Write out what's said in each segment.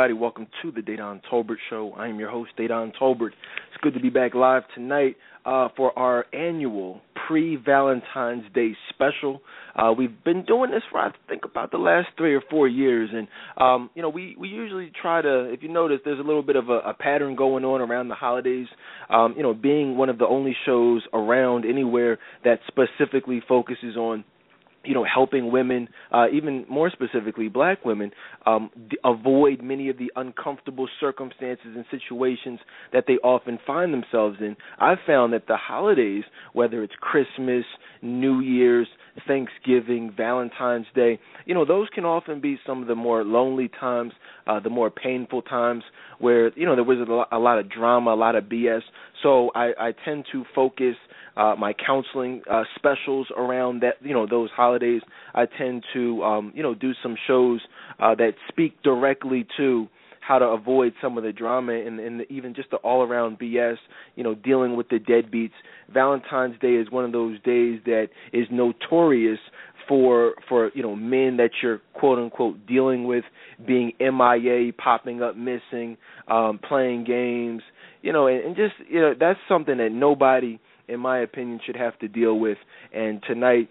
everybody? Welcome to the Dedan Tolbert Show. I am your host, Dedan Tolbert. It's good to be back live tonight uh, for our annual pre-Valentine's Day special. Uh, we've been doing this for I think about the last three or four years, and um, you know we we usually try to. If you notice, there's a little bit of a, a pattern going on around the holidays. Um, you know, being one of the only shows around anywhere that specifically focuses on you know, helping women, uh, even more specifically, black women, um, d- avoid many of the uncomfortable circumstances and situations that they often find themselves in. I've found that the holidays, whether it's Christmas, New Year's, Thanksgiving, Valentine's Day, you know, those can often be some of the more lonely times, uh, the more painful times where, you know, there was a lot, a lot of drama, a lot of BS. So I, I tend to focus uh, my counseling uh, specials around that, you know, those holidays. I tend to, um, you know, do some shows uh, that speak directly to how to avoid some of the drama and, and even just the all around BS, you know, dealing with the deadbeats. Valentine's Day is one of those days that is notorious for for you know men that you're quote unquote dealing with being MIA, popping up missing, um, playing games, you know, and, and just you know that's something that nobody, in my opinion, should have to deal with. And tonight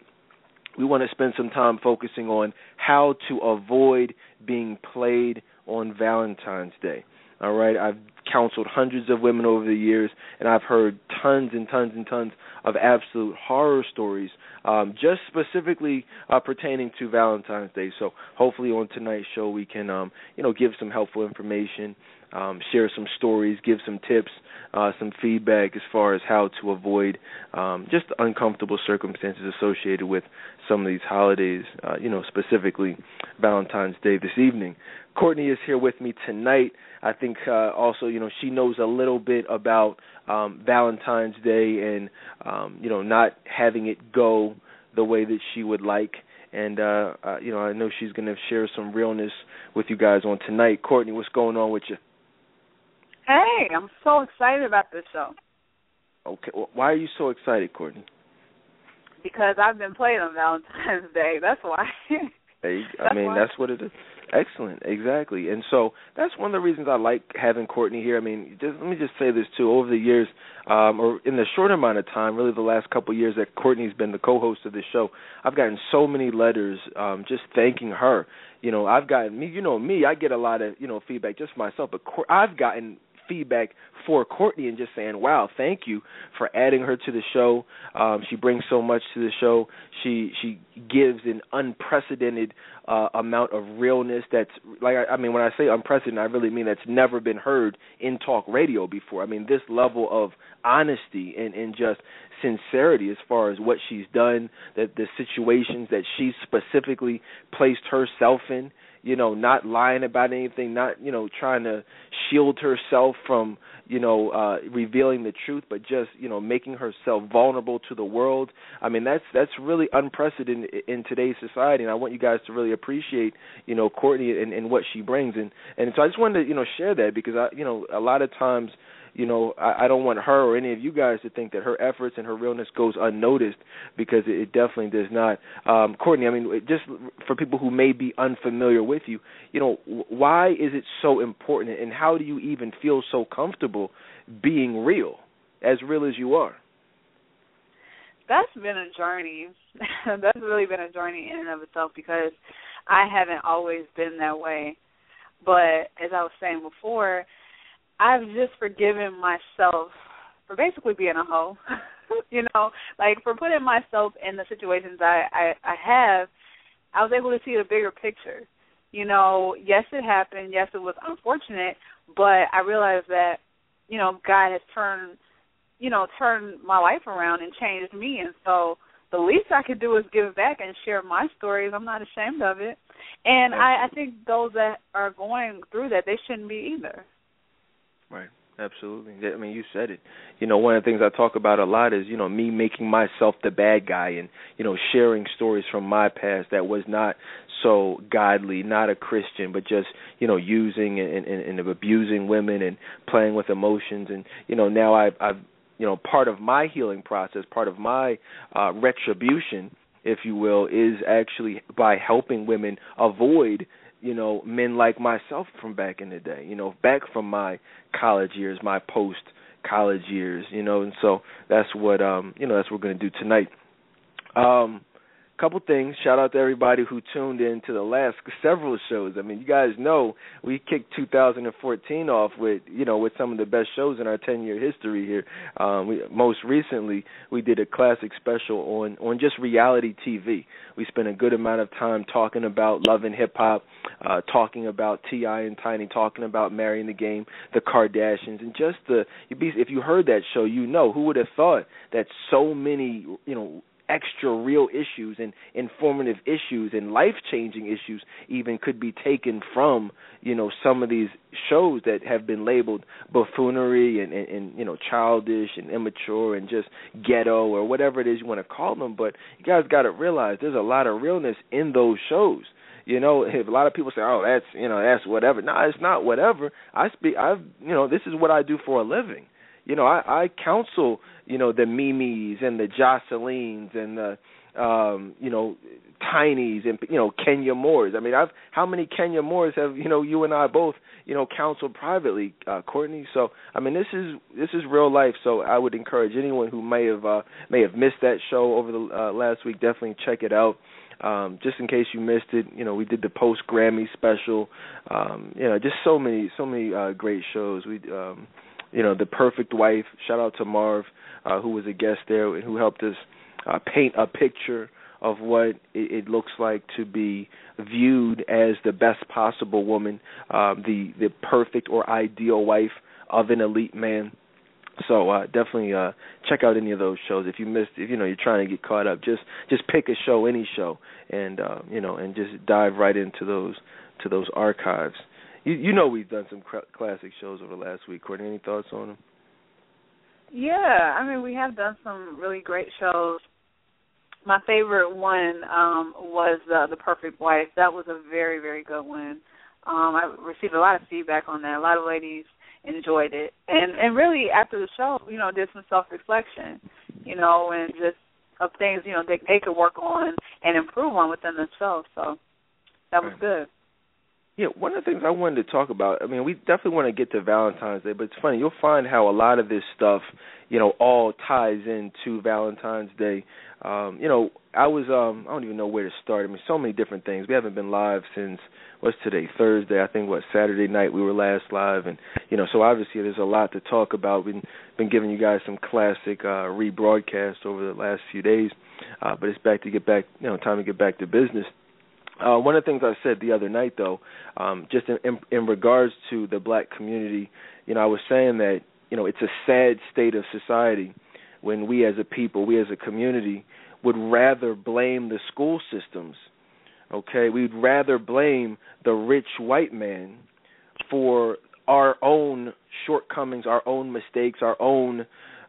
we want to spend some time focusing on how to avoid being played on Valentine's Day. All right, I've counseled hundreds of women over the years, and I've heard tons and tons and tons of absolute horror stories, um, just specifically uh, pertaining to Valentine's Day. So hopefully on tonight's show we can, um, you know, give some helpful information, um, share some stories, give some tips, uh, some feedback as far as how to avoid um, just uncomfortable circumstances associated with some of these holidays, uh, you know, specifically Valentine's Day this evening. Courtney is here with me tonight. I think uh, also, you know, she knows a little bit about um, Valentine's Day and, um, you know, not having it go the way that she would like. And uh, uh, you know, I know she's going to share some realness with you guys on tonight. Courtney, what's going on with you? Hey, I'm so excited about this show. Okay, well, why are you so excited, Courtney? Because I've been playing on Valentine's Day. That's why. Hey, I mean, that's what it is. Excellent, exactly. And so that's one of the reasons I like having Courtney here. I mean, just, let me just say this too. Over the years, um, or in the short amount of time, really the last couple of years that Courtney's been the co-host of this show, I've gotten so many letters um, just thanking her. You know, I've gotten me. You know me. I get a lot of you know feedback just myself, but I've gotten feedback for Courtney and just saying, "Wow, thank you for adding her to the show. Um, she brings so much to the show. She she gives an unprecedented uh, amount of realness. That's like I, I mean, when I say unprecedented, I really mean that's never been heard in talk radio before. I mean, this level of honesty and and just sincerity as far as what she's done, that the situations that she specifically placed herself in you know, not lying about anything, not, you know, trying to shield herself from, you know, uh revealing the truth, but just, you know, making herself vulnerable to the world. I mean, that's that's really unprecedented in today's society and I want you guys to really appreciate, you know, Courtney and, and what she brings and and so I just wanted to, you know, share that because I, you know, a lot of times you know, I, I don't want her or any of you guys to think that her efforts and her realness goes unnoticed because it, it definitely does not. Um, Courtney, I mean, just for people who may be unfamiliar with you, you know, why is it so important, and how do you even feel so comfortable being real, as real as you are? That's been a journey. That's really been a journey in and of itself because I haven't always been that way. But as I was saying before, I've just forgiven myself for basically being a hoe. you know, like for putting myself in the situations I, I I have, I was able to see the bigger picture. You know, yes, it happened. Yes, it was unfortunate, but I realized that you know God has turned you know turned my life around and changed me, and so the least I could do is give back and share my stories. I'm not ashamed of it, and I, I think those that are going through that they shouldn't be either. Right. Absolutely. I mean, you said it. You know, one of the things I talk about a lot is, you know, me making myself the bad guy and, you know, sharing stories from my past that was not so godly, not a Christian, but just, you know, using and, and, and abusing women and playing with emotions. And, you know, now I've, I've, you know, part of my healing process, part of my uh, retribution, if you will, is actually by helping women avoid you know men like myself from back in the day. You know, back from my college years, my post college years. You know, and so that's what um you know that's what we're gonna do tonight. Um, couple things. Shout out to everybody who tuned in to the last several shows. I mean, you guys know we kicked 2014 off with you know with some of the best shows in our 10 year history here. Um, we, most recently, we did a classic special on on just reality TV. We spent a good amount of time talking about love and hip hop, uh, talking about T.I. and Tiny, talking about marrying the game, the Kardashians, and just the. If you heard that show, you know who would have thought that so many you know extra real issues and informative issues and life changing issues even could be taken from you know some of these shows that have been labeled buffoonery and, and, and you know childish and immature and just ghetto or whatever it is you want to call them. But you guys got to realize there's a lot of realness in those shows. You know if a lot of people say oh that's you know that's whatever. No it's not whatever. I speak i've you know this is what i do for a living. You know, I, I counsel, you know, the Mimis and the Jocelyn's and the um, you know, Tinies and you know, Kenya Moores. I mean, I've how many Kenya Moores have, you know, you and I both, you know, counseled privately, uh, Courtney. So, I mean, this is this is real life, so I would encourage anyone who may have uh may have missed that show over the uh, last week definitely check it out. Um, just in case you missed it, you know, we did the post Grammy special. Um, you know, just so many so many uh great shows. We um you know, the perfect wife. Shout out to Marv, uh, who was a guest there and who helped us uh, paint a picture of what it, it looks like to be viewed as the best possible woman, um, the the perfect or ideal wife of an elite man. So uh, definitely uh, check out any of those shows. If you missed, if you know you're trying to get caught up, just just pick a show, any show, and uh, you know, and just dive right into those to those archives. You you know we've done some cr- classic shows over the last week. Courtney, any thoughts on them? Yeah, I mean we have done some really great shows. My favorite one um was uh, the Perfect Wife. That was a very very good one. Um I received a lot of feedback on that. A lot of ladies enjoyed it, and and really after the show, you know, did some self reflection, you know, and just of things you know they they could work on and improve on within themselves. So that was good. Yeah, one of the things I wanted to talk about, I mean, we definitely want to get to Valentine's Day, but it's funny, you'll find how a lot of this stuff, you know, all ties into Valentine's Day. Um, you know, I was um I don't even know where to start. I mean, so many different things. We haven't been live since what's today? Thursday. I think what Saturday night we were last live and you know, so obviously there's a lot to talk about. We've been giving you guys some classic uh rebroadcasts over the last few days. Uh but it's back to get back, you know, time to get back to business. Uh, one of the things I said the other night, though, um, just in, in, in regards to the black community, you know, I was saying that you know it's a sad state of society when we as a people, we as a community, would rather blame the school systems. Okay, we'd rather blame the rich white man for our own shortcomings, our own mistakes, our own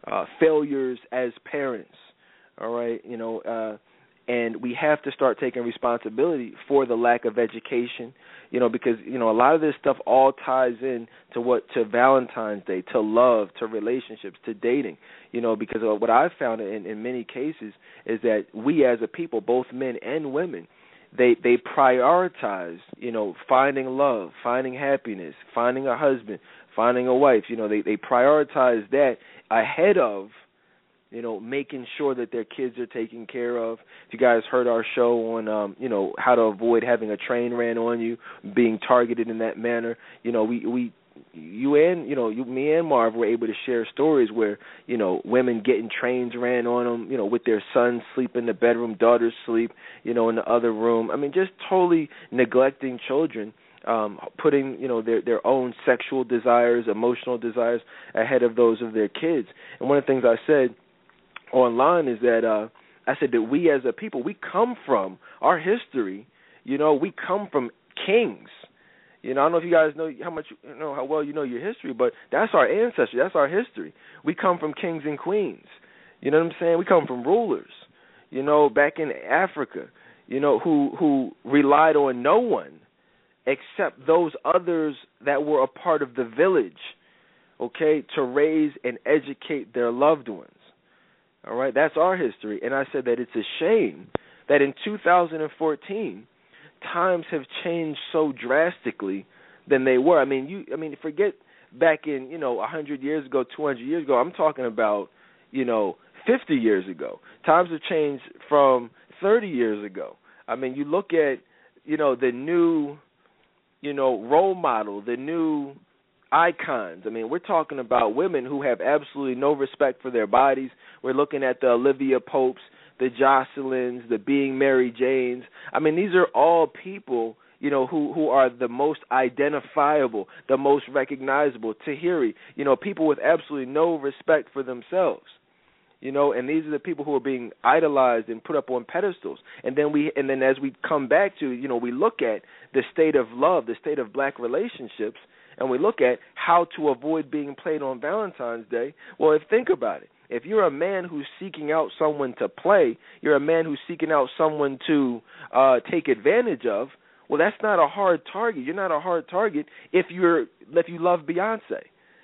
uh, failures as parents. All right, you know. Uh, and we have to start taking responsibility for the lack of education you know because you know a lot of this stuff all ties in to what to valentine's day to love to relationships to dating you know because of what i've found in in many cases is that we as a people both men and women they they prioritize you know finding love finding happiness finding a husband finding a wife you know they they prioritize that ahead of you know, making sure that their kids are taken care of. If you guys heard our show on, um, you know, how to avoid having a train ran on you, being targeted in that manner, you know, we we you and you know you me and Marv were able to share stories where you know women getting trains ran on them, you know, with their sons sleep in the bedroom, daughters sleep, you know, in the other room. I mean, just totally neglecting children um putting you know their their own sexual desires emotional desires ahead of those of their kids and one of the things i said online is that uh I said that we as a people we come from our history, you know, we come from kings. You know, I don't know if you guys know how much you know how well you know your history, but that's our ancestry, that's our history. We come from kings and queens. You know what I'm saying? We come from rulers. You know, back in Africa, you know, who who relied on no one except those others that were a part of the village, okay, to raise and educate their loved ones. All right, that's our history. And I said that it's a shame that in 2014, times have changed so drastically than they were. I mean, you I mean, forget back in, you know, a 100 years ago, 200 years ago. I'm talking about, you know, 50 years ago. Times have changed from 30 years ago. I mean, you look at, you know, the new, you know, role model, the new icons. I mean, we're talking about women who have absolutely no respect for their bodies. We're looking at the Olivia Popes, the Jocelyn's, the Being Mary Janes. I mean, these are all people, you know, who who are the most identifiable, the most recognizable. Tahiri, you know, people with absolutely no respect for themselves you know and these are the people who are being idolized and put up on pedestals and then we and then as we come back to you know we look at the state of love the state of black relationships and we look at how to avoid being played on valentine's day well if think about it if you're a man who's seeking out someone to play you're a man who's seeking out someone to uh take advantage of well that's not a hard target you're not a hard target if you're if you love beyonce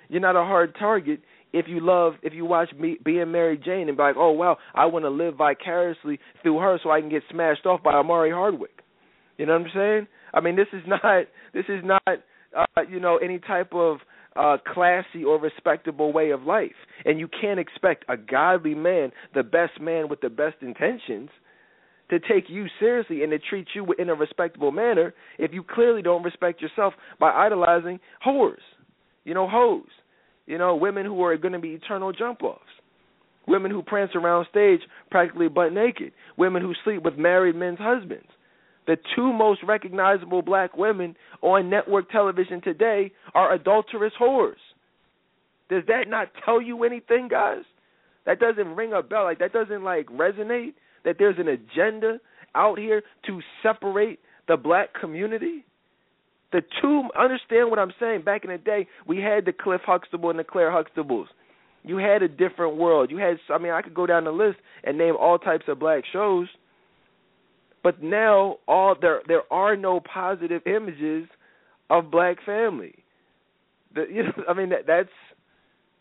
you're not a hard target if you love if you watch me being Mary Jane and be like, oh wow, I want to live vicariously through her so I can get smashed off by Omari Hardwick. You know what I'm saying? I mean, this is not this is not uh, you know any type of uh classy or respectable way of life. And you can't expect a godly man, the best man with the best intentions, to take you seriously and to treat you in a respectable manner if you clearly don't respect yourself by idolizing whores. You know, hoes. You know, women who are going to be eternal jump offs. Women who prance around stage practically butt naked. Women who sleep with married men's husbands. The two most recognizable black women on network television today are adulterous whores. Does that not tell you anything, guys? That doesn't ring a bell. Like that doesn't like resonate. That there's an agenda out here to separate the black community. The two understand what I'm saying. Back in the day, we had the Cliff Huxtable and the Claire Huxtables. You had a different world. You had I mean, I could go down the list and name all types of black shows. But now all there there are no positive images of black family. The, you know, I mean that that's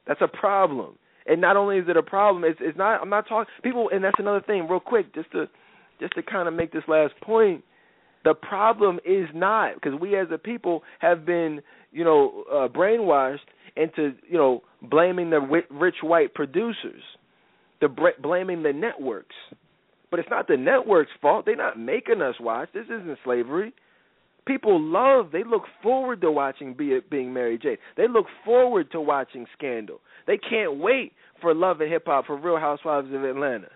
that's a problem. And not only is it a problem, it's it's not I'm not talking people and that's another thing real quick just to just to kind of make this last point the problem is not because we as a people have been, you know, uh, brainwashed into, you know, blaming the rich white producers, the blaming the networks. But it's not the networks' fault. They're not making us watch. This isn't slavery. People love. They look forward to watching Be- Being Mary Jane. They look forward to watching Scandal. They can't wait for Love and Hip Hop for Real Housewives of Atlanta.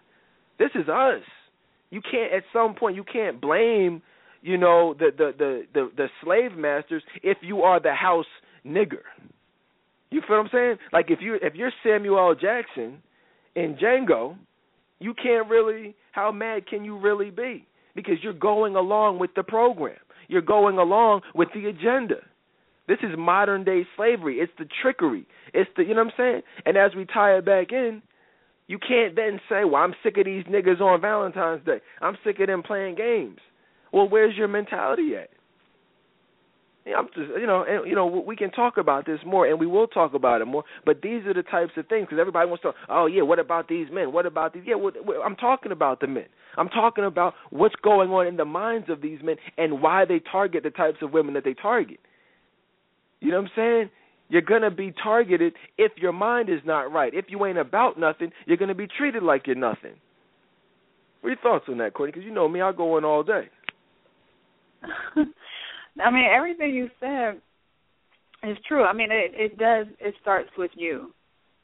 This is us. You can't. At some point, you can't blame you know the the the the, the slave masters if you are the house nigger. You feel what I'm saying? Like if you if you're Samuel. Jackson in Django, you can't really how mad can you really be? Because you're going along with the program. You're going along with the agenda. This is modern day slavery. It's the trickery. It's the you know what I'm saying? And as we tie it back in, you can't then say, Well, I'm sick of these niggas on Valentine's Day. I'm sick of them playing games. Well, where's your mentality at? I'm just, you know, and you know, we can talk about this more, and we will talk about it more. But these are the types of things because everybody wants to. Oh yeah, what about these men? What about these? Yeah, well, I'm talking about the men. I'm talking about what's going on in the minds of these men and why they target the types of women that they target. You know what I'm saying? You're gonna be targeted if your mind is not right. If you ain't about nothing, you're gonna be treated like you're nothing. What are your thoughts on that, Courtney? Because you know me, I'll go in all day. I mean, everything you said is true. I mean, it it does. It starts with you,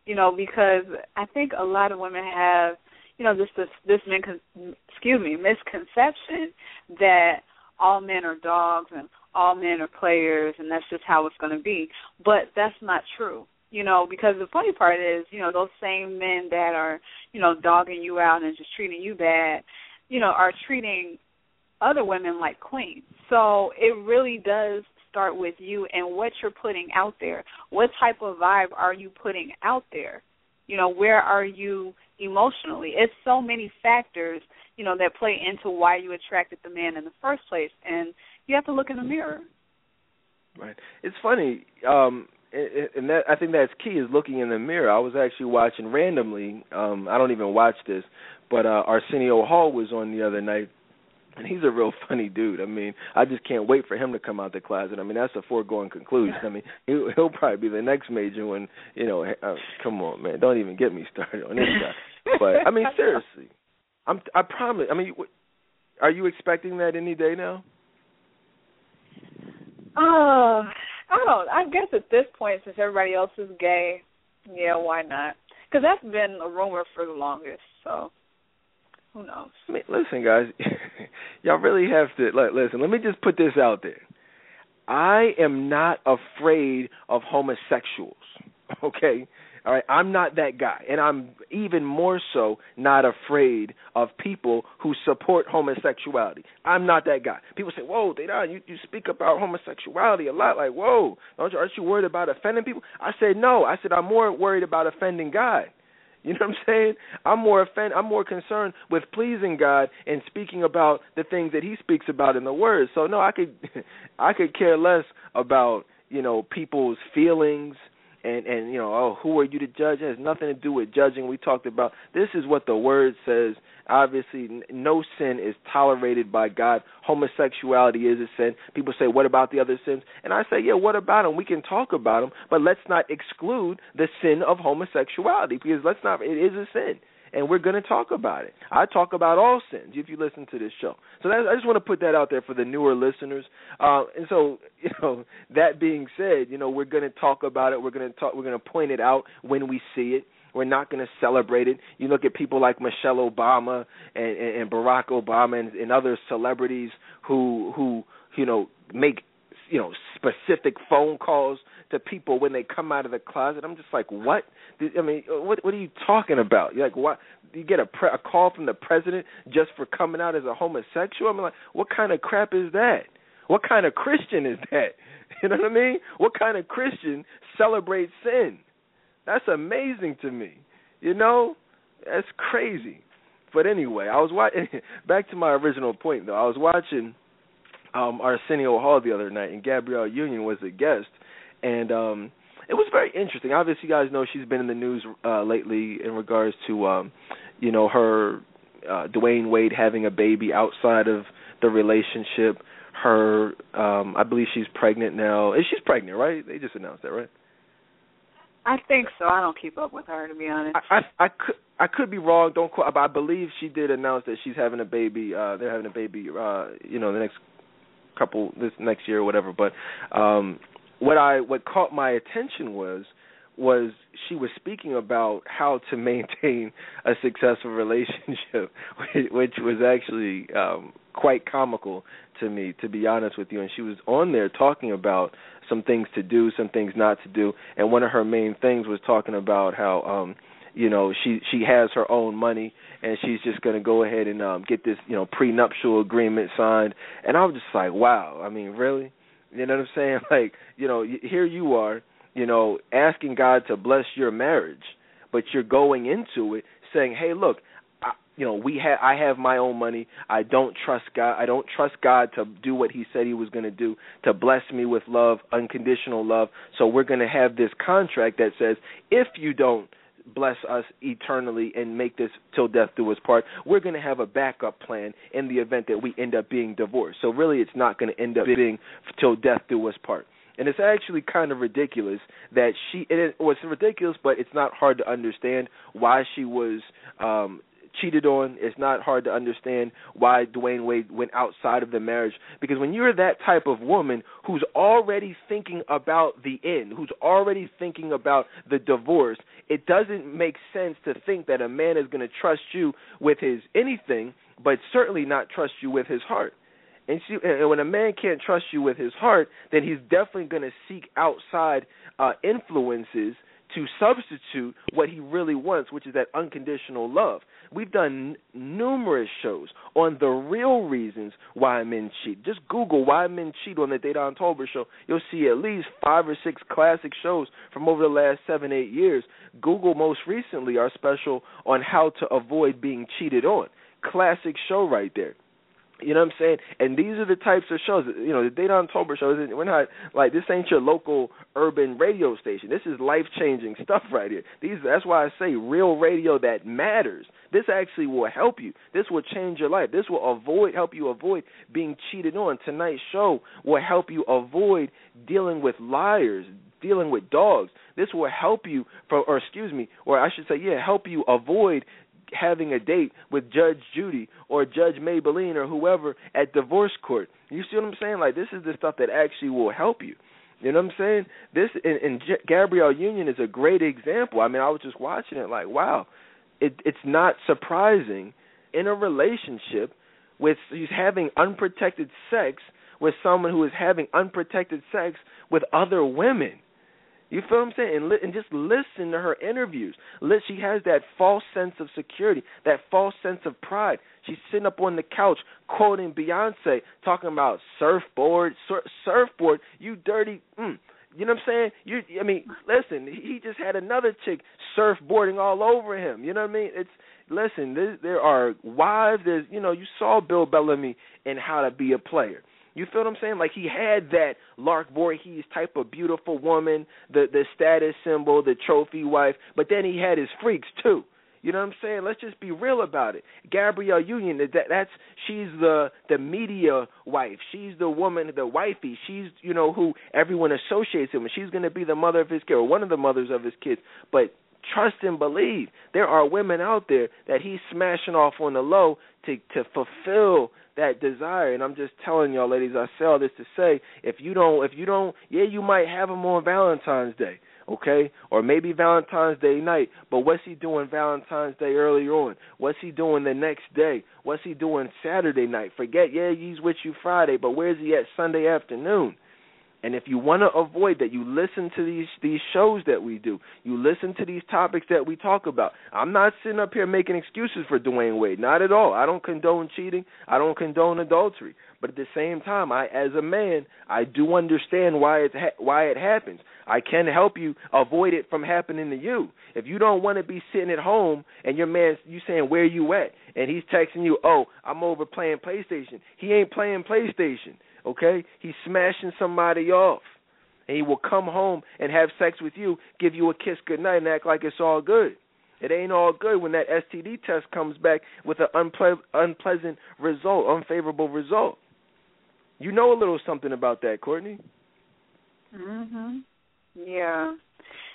you know, because I think a lot of women have, you know, this this this min, excuse me misconception that all men are dogs and all men are players and that's just how it's going to be. But that's not true. You know, because the funny part is, you know, those same men that are, you know, dogging you out and just treating you bad, you know, are treating other women like queens. So it really does start with you and what you're putting out there. What type of vibe are you putting out there? You know, where are you emotionally? It's so many factors, you know, that play into why you attracted the man in the first place and you have to look in the mirror. Right. It's funny, um and that I think that's key is looking in the mirror. I was actually watching randomly. Um I don't even watch this, but uh Arsenio Hall was on the other night and he's a real funny dude. I mean, I just can't wait for him to come out the closet. I mean, that's a foregone conclusion. I mean, he'll, he'll probably be the next major when you know. Uh, come on, man, don't even get me started on this guy. But I mean, seriously, I'm. I promise. I mean, are you expecting that any day now? Uh, I don't. I guess at this point, since everybody else is gay, yeah, why not? Because that's been a rumor for the longest. So who knows? I mean, listen, guys, y'all really have to like, listen. Let me just put this out there. I am not afraid of homosexuals. Okay, all right, I'm not that guy, and I'm even more so not afraid of people who support homosexuality. I'm not that guy. People say, "Whoa, Dedan, you you speak about homosexuality a lot." Like, whoa, don't you, aren't you worried about offending people? I said, no. I said I'm more worried about offending God. You know what I'm saying? I'm more offend I'm more concerned with pleasing God and speaking about the things that he speaks about in the word. So no, I could I could care less about, you know, people's feelings and and you know oh who are you to judge? It has nothing to do with judging. We talked about this is what the word says. Obviously no sin is tolerated by god. Homosexuality is a sin. People say what about the other sins? And i say yeah what about them we can talk about them but let's not exclude the sin of homosexuality because let's not it is a sin and we're going to talk about it. I talk about all sins if you listen to this show. So that, I just want to put that out there for the newer listeners. Uh, and so, you know, that being said, you know, we're going to talk about it. We're going to talk. We're going to point it out when we see it. We're not going to celebrate it. You look at people like Michelle Obama and, and, and Barack Obama and, and other celebrities who who you know make you know specific phone calls to people when they come out of the closet. I'm just like, what? I mean, what what are you talking about? You're like, what? You get a, pre- a call from the president just for coming out as a homosexual? I'm like, what kind of crap is that? What kind of Christian is that? You know what I mean? What kind of Christian celebrates sin? That's amazing to me. You know, that's crazy. But anyway, I was watching. Back to my original point, though. I was watching um Arsenio Hall the other night, and Gabrielle Union was a guest, and um it was very interesting. Obviously, you guys know she's been in the news uh lately in regards to um you know her uh Dwyane Wade having a baby outside of the relationship. Her um I believe she's pregnant now. Is she's pregnant, right? They just announced that, right? I think so. I don't keep up with her to be honest. I I, I could I could be wrong. Don't quote. But I believe she did announce that she's having a baby. Uh They're having a baby. uh You know, the next couple this next year or whatever. But um what I what caught my attention was was she was speaking about how to maintain a successful relationship, which was actually um quite comical to me, to be honest with you. And she was on there talking about some things to do, some things not to do, and one of her main things was talking about how um you know she she has her own money and she's just going to go ahead and um get this you know prenuptial agreement signed. And i was just like wow. I mean really you know what i'm saying? Like you know here you are you know asking god to bless your marriage but you're going into it saying hey look I, you know we have i have my own money. I don't trust god i don't trust god to do what he said he was going to do to bless me with love unconditional love. So we're going to have this contract that says if you don't bless us eternally and make this till death do us part, we're going to have a backup plan in the event that we end up being divorced. So really, it's not going to end up being till death do us part. And it's actually kind of ridiculous that she. It was ridiculous, but it's not hard to understand why she was um cheated on. It's not hard to understand why Dwyane Wade went outside of the marriage because when you're that type of woman who's already thinking about the end, who's already thinking about the divorce, it doesn't make sense to think that a man is going to trust you with his anything, but certainly not trust you with his heart. And, she, and when a man can't trust you with his heart, then he's definitely going to seek outside uh, influences to substitute what he really wants, which is that unconditional love. We've done n- numerous shows on the real reasons why men cheat. Just Google why men cheat on the Dedan Tolbert show. You'll see at least five or six classic shows from over the last seven, eight years. Google most recently our special on how to avoid being cheated on. Classic show right there. You know what I'm saying? And these are the types of shows. You know, the Dedan Tolbert shows. We're not like this ain't your local urban radio station. This is life changing stuff right here. These that's why I say real radio that matters. This actually will help you. This will change your life. This will avoid help you avoid being cheated on. Tonight's show will help you avoid dealing with liars, dealing with dogs. This will help you for or excuse me, or I should say yeah, help you avoid having a date with Judge Judy or Judge Mablean or whoever at divorce court. You see what I'm saying? Like this is the stuff that actually will help you. You know what I'm saying? This and, and J- Gabrielle Union is a great example. I mean, I was just watching it like, wow, it, it's not surprising in a relationship with he's having unprotected sex with someone who is having unprotected sex with other women. You feel what I'm saying? And, li- and just listen to her interviews. She has that false sense of security, that false sense of pride. She's sitting up on the couch quoting Beyonce, talking about surfboard, sur- surfboard. You dirty. Mm. You know what I'm saying? You, I mean, listen. He just had another chick surfboarding all over him. You know what I mean? It's listen. There, there are wives. There's, you know, you saw Bill Bellamy and How to Be a Player. You feel what I'm saying? Like he had that Lark Voorhees type of beautiful woman, the the status symbol, the trophy wife, but then he had his freaks too. You know what I'm saying? Let's just be real about it. Gabrielle Union, that that's she's the the media wife. She's the woman, the wifey. She's you know who everyone associates him with. She's going to be the mother of his kid or one of the mothers of his kids. But trust and believe, there are women out there that he's smashing off on the low to to fulfill that desire. And I'm just telling y'all, ladies, I say all this to say, if you don't, if you don't, yeah, you might have him on Valentine's Day, okay, or maybe Valentine's Day night. But what's he doing Valentine's Day earlier on? What's he doing the next day? What's he doing Saturday night? Forget, yeah, he's with you Friday, but where's he at Sunday afternoon? And if you want to avoid that, you listen to these these shows that we do. You listen to these topics that we talk about. I'm not sitting up here making excuses for Dwyane Wade, not at all. I don't condone cheating. I don't condone adultery. But at the same time, I as a man, I do understand why it ha- why it happens. I can help you avoid it from happening to you. If you don't want to be sitting at home and your man you saying where you at and he's texting you, "Oh, I'm over playing PlayStation." He ain't playing PlayStation okay? He's smashing somebody off. And he will come home and have sex with you, give you a kiss goodnight, and act like it's all good. It ain't all good when that STD test comes back with an unple- unpleasant result, unfavorable result. You know a little something about that, Courtney. Mhm. Yeah.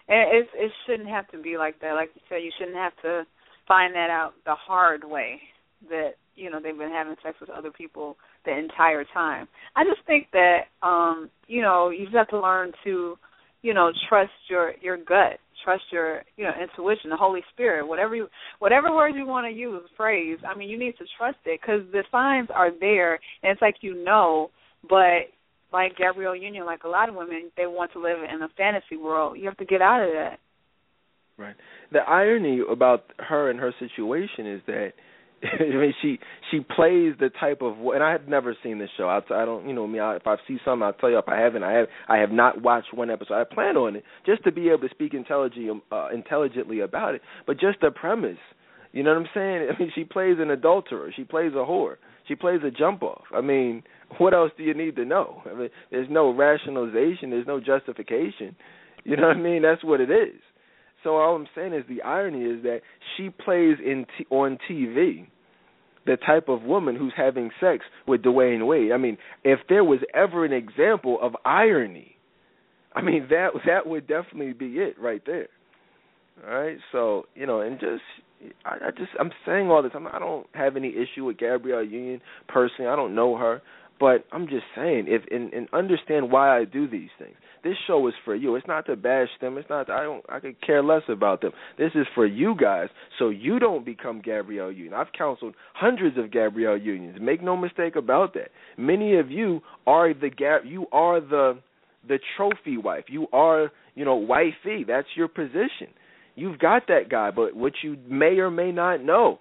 And it it shouldn't have to be like that. Like you said, you shouldn't have to find that out the hard way that you know they've been having sex with other people the entire time. I just think that um, you know, you just have to learn to, you know, trust your your gut, trust your, you know, intuition, the Holy Spirit, whatever you whatever words you want to use, phrase. I mean, you need to trust it cuz the signs are there and it's like you know, but like Gabrielle Union, like a lot of women, they want to live in a fantasy world. You have to get out of that. Right. The irony about her and her situation is that I mean, she she plays the type of, and I have never seen this show. I, I don't, you know, me. I, if I see something, I'll tell you. If I haven't, I have. I have not watched one episode. I plan on it just to be able to speak intelligently, uh, intelligently about it. But just the premise, you know what I'm saying? I mean, she plays an adulterer. She plays a whore. She plays a jump off. I mean, what else do you need to know? I mean, there's no rationalization. There's no justification. You know what I mean? That's what it is. So all I'm saying is the irony is that she plays in t- on TV the type of woman who's having sex with Dwyane Wade. I mean, if there was ever an example of irony, I mean that that would definitely be it right there. All right, so you know, and just I, I just I'm saying all this. I'm, I don't have any issue with Gabrielle Union personally. I don't know her, but I'm just saying if and, and understand why I do these things. This show is for you. It's not to bash them. It's not. I don't. I could care less about them. This is for you guys, so you don't become Gabrielle Union. I've counseled hundreds of Gabrielle Unions. Make no mistake about that. Many of you are the. You are the the trophy wife. You are, you know, wifey. That's your position. You've got that guy, but what you may or may not know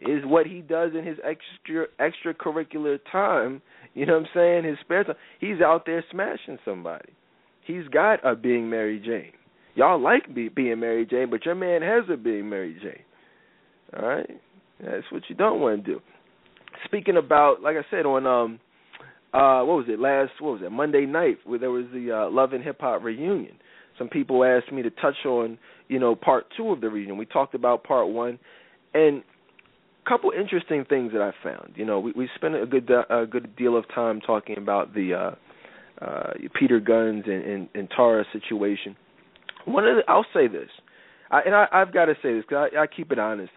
is what he does in his extra extracurricular time. You know what I'm saying? His spare time. He's out there smashing somebody. He's got a being Mary Jane. Y'all like be, being Mary Jane, but your man has a being Mary Jane. All right, that's what you don't want to do. speaking about, like I said, on um, uh, what was it last? What was it Monday night where there was the uh, Love and Hip Hop reunion. Some people asked me to touch on, you know, part two of the reunion. We talked about part one, and couple interesting things that I found. You know, we we spent a good a good deal of time talking about the uh, uh, Peter Gunz and, and, and Tara situation. One of the, I'll say this, I, and I, I've got to say this because I, I keep it honest.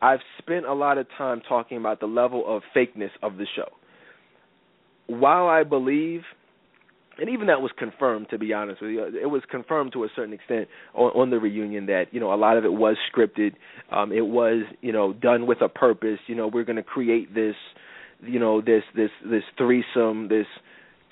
I've spent a lot of time talking about the level of fakeness of the show. While I believe, and even that was confirmed, to be honest with you, it was confirmed to a certain extent on, on the reunion that you know a lot of it was scripted. Um, it was you know done with a purpose. You know we're going to create this, you know this this this threesome, this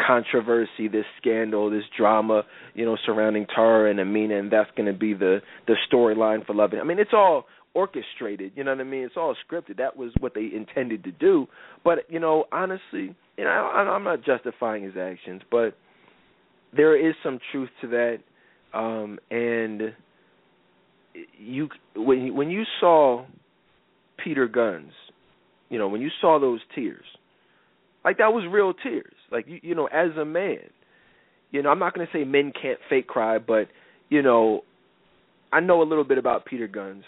controversy, this scandal, this drama, you know, surrounding Tara and Amina, and that's going to be the the storyline for Love. I mean, it's all orchestrated. You know what I mean? It's all scripted. That was what they intended to do. But you know, honestly, you know, I, I'm not justifying his actions, but there is some truth to that. Um, and you when when you saw Peter Gunz, you know, when you saw those tears, like that was real tears. Like you, you know, as a man, you know, I'm not going to say men can't fake cry, but you know, I know a little bit about Peter Gunz,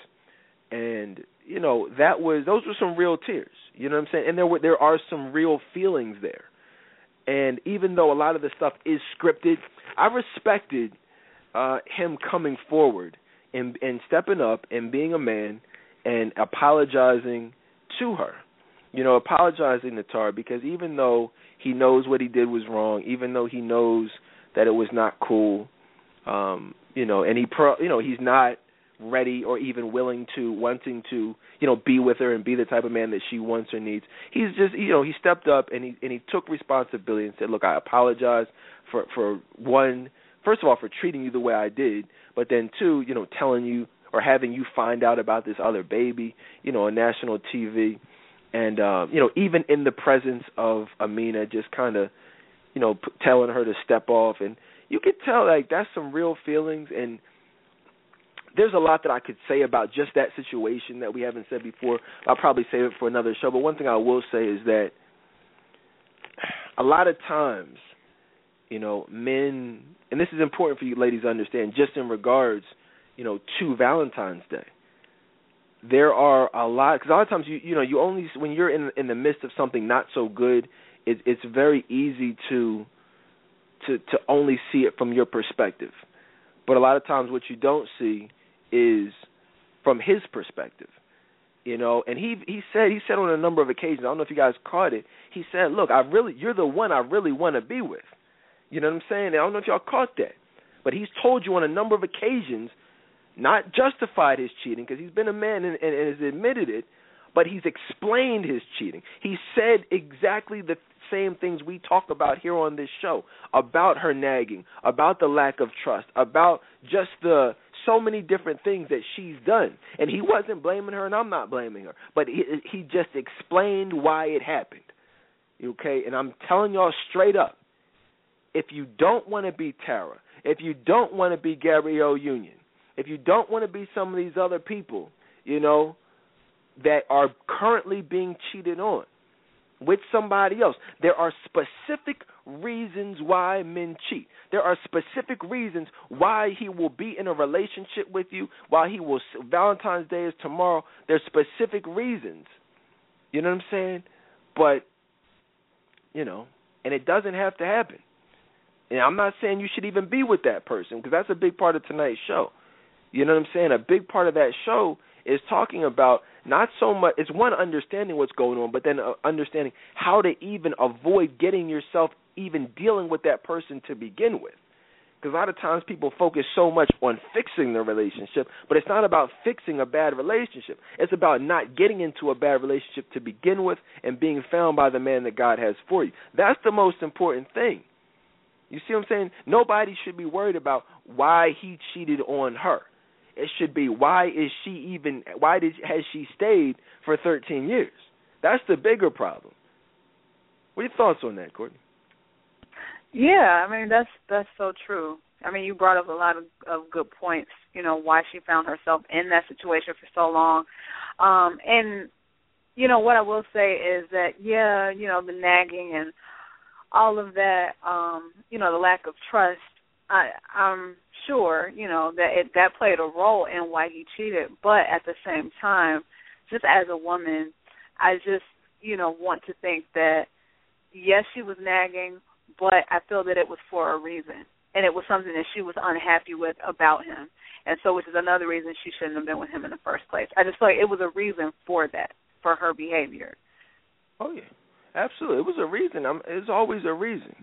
and you know that was those were some real tears. You know what I'm saying? And there were there are some real feelings there. And even though a lot of the stuff is scripted, I respected uh him coming forward and and stepping up and being a man and apologizing to her. You know, apologizing to Tar because even though he knows what he did was wrong, even though he knows that it was not cool, um, you know, and he pro, you know, he's not ready or even willing to wanting to, you know, be with her and be the type of man that she wants or needs. He's just, you know, he stepped up and he and he took responsibility and said, "Look, I apologize for for one, first of all, for treating you the way I did, but then two, you know, telling you or having you find out about this other baby, you know, on national TV." and uh, you know even in the presence of Amina, just kind of you know p- telling her to step off, and you could tell like that's some real feelings, and there's a lot that I could say about just that situation that we haven't said before. I'll probably save it for another show, but one thing I will say is that a lot of times, you know, men, and this is important for you ladies to understand, just in regards, you know, to Valentine's Day there are a lot because a lot of times you you know you only when you're in in the midst of something not so good it, it's very easy to to to only see it from your perspective but a lot of times what you don't see is from his perspective you know and he he said he said on a number of occasions i don't know if you guys caught it he said look i really you're the one i really want to be with you know what i'm saying i don't know if y'all caught that but he's told you on a number of occasions not justified his cheating because he's been a man and, and, and has admitted it, but he's explained his cheating. He said exactly the same things we talk about here on this show about her nagging, about the lack of trust, about just the so many different things that she's done. And he wasn't blaming her, and I'm not blaming her, but he, he just explained why it happened. Okay, and I'm telling y'all straight up, if you don't want to be Tara, if you don't want to be Gabrielle Union, if you don't want to be some of these other people, you know, that are currently being cheated on with somebody else, there are specific reasons why men cheat. There are specific reasons why he will be in a relationship with you, why he will Valentine's Day is tomorrow. There's specific reasons. You know what I'm saying? But you know, and it doesn't have to happen. And I'm not saying you should even be with that person because that's a big part of tonight's show. You know what I'm saying? A big part of that show is talking about not so much it's one understanding what's going on, but then uh, understanding how to even avoid getting yourself even dealing with that person to begin with. Because a lot of times people focus so much on fixing the relationship, but it's not about fixing a bad relationship. It's about not getting into a bad relationship to begin with and being found by the man that God has for you. That's the most important thing. You see what I'm saying? Nobody should be worried about why he cheated on her. It should be why is she even why did has she stayed for 13 years? That's the bigger problem. What are your thoughts on that, Courtney? Yeah, I mean that's that's so true. I mean, you brought up a lot of, of good points. You know why she found herself in that situation for so long, um, and you know what I will say is that yeah, you know the nagging and all of that, um, you know the lack of trust. I, I'm sure you know that it, that played a role in why he cheated, but at the same time, just as a woman, I just you know want to think that yes, she was nagging, but I feel that it was for a reason, and it was something that she was unhappy with about him, and so which is another reason she shouldn't have been with him in the first place. I just feel like it was a reason for that, for her behavior. Oh yeah, absolutely. It was a reason. I'm, it's always a reason.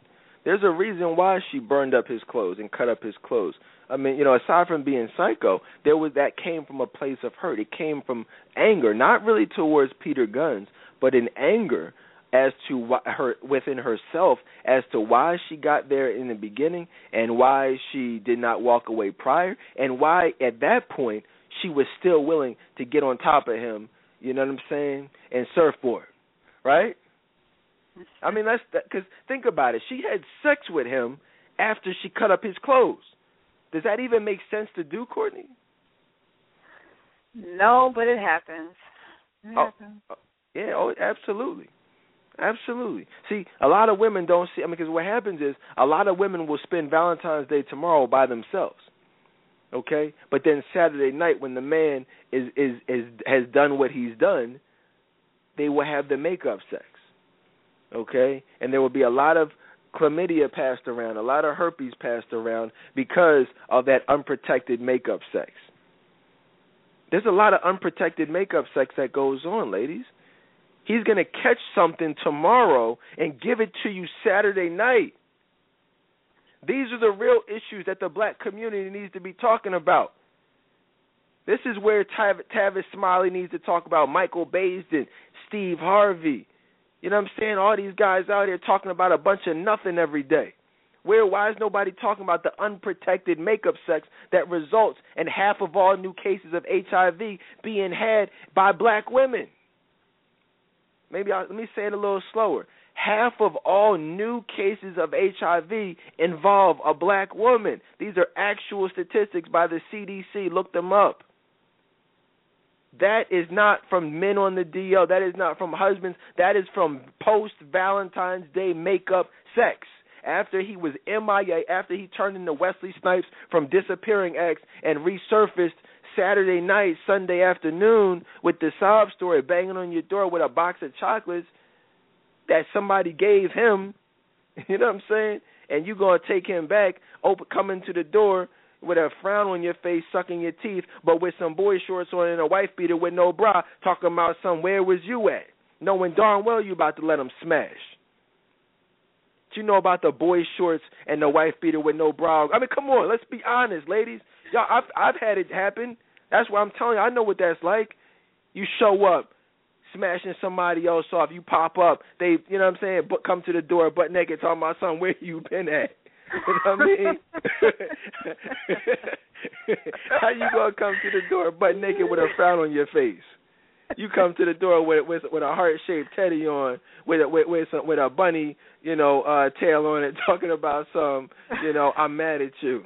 There's a reason why she burned up his clothes and cut up his clothes. I mean, you know, aside from being psycho, there was that came from a place of hurt. It came from anger, not really towards Peter Gunz, but in anger as to why, her within herself as to why she got there in the beginning and why she did not walk away prior and why at that point she was still willing to get on top of him, you know what I'm saying, and surfboard, right? I mean, that's because think about it. She had sex with him after she cut up his clothes. Does that even make sense to do, Courtney? No, but it happens. It oh, happens. Oh, yeah, oh, absolutely. Absolutely. See, a lot of women don't see. I mean, because what happens is a lot of women will spend Valentine's Day tomorrow by themselves. Okay, but then Saturday night, when the man is is is has done what he's done, they will have the makeup sex. Okay, and there will be a lot of chlamydia passed around, a lot of herpes passed around because of that unprotected makeup sex. There's a lot of unprotected makeup sex that goes on, ladies. He's going to catch something tomorrow and give it to you Saturday night. These are the real issues that the black community needs to be talking about. This is where Tav- Tavis Smiley needs to talk about Michael Baisden, Steve Harvey. You know what I'm saying? All these guys out here talking about a bunch of nothing every day. Where why is nobody talking about the unprotected makeup sex that results in half of all new cases of HIV being had by black women? Maybe I, let me say it a little slower. Half of all new cases of HIV involve a black woman. These are actual statistics by the CDC. Look them up. That is not from men on the DL. That is not from husbands. That is from post Valentine's Day makeup sex. After he was MIA, after he turned into Wesley Snipes from Disappearing Acts and resurfaced Saturday night, Sunday afternoon with the sob story banging on your door with a box of chocolates that somebody gave him, you know what I'm saying? And you're gonna take him back, open coming to the door with a frown on your face, sucking your teeth, but with some boy shorts on and a wife beater with no bra, talking about some where was you at? Knowing darn well you about to let him smash. Do you know about the boy shorts and the wife beater with no bra? I mean, come on, let's be honest, ladies. Y'all, I've I've had it happen. That's why I'm telling you. I know what that's like. You show up, smashing somebody else off. You pop up. They, you know what I'm saying? But come to the door butt naked, talking about something. Where you been at? You know what I mean? How you gonna come to the door butt naked with a frown on your face? You come to the door with with with a heart shaped teddy on, with a with with, some, with a bunny, you know, uh tail on it, talking about some, you know, I'm mad at you.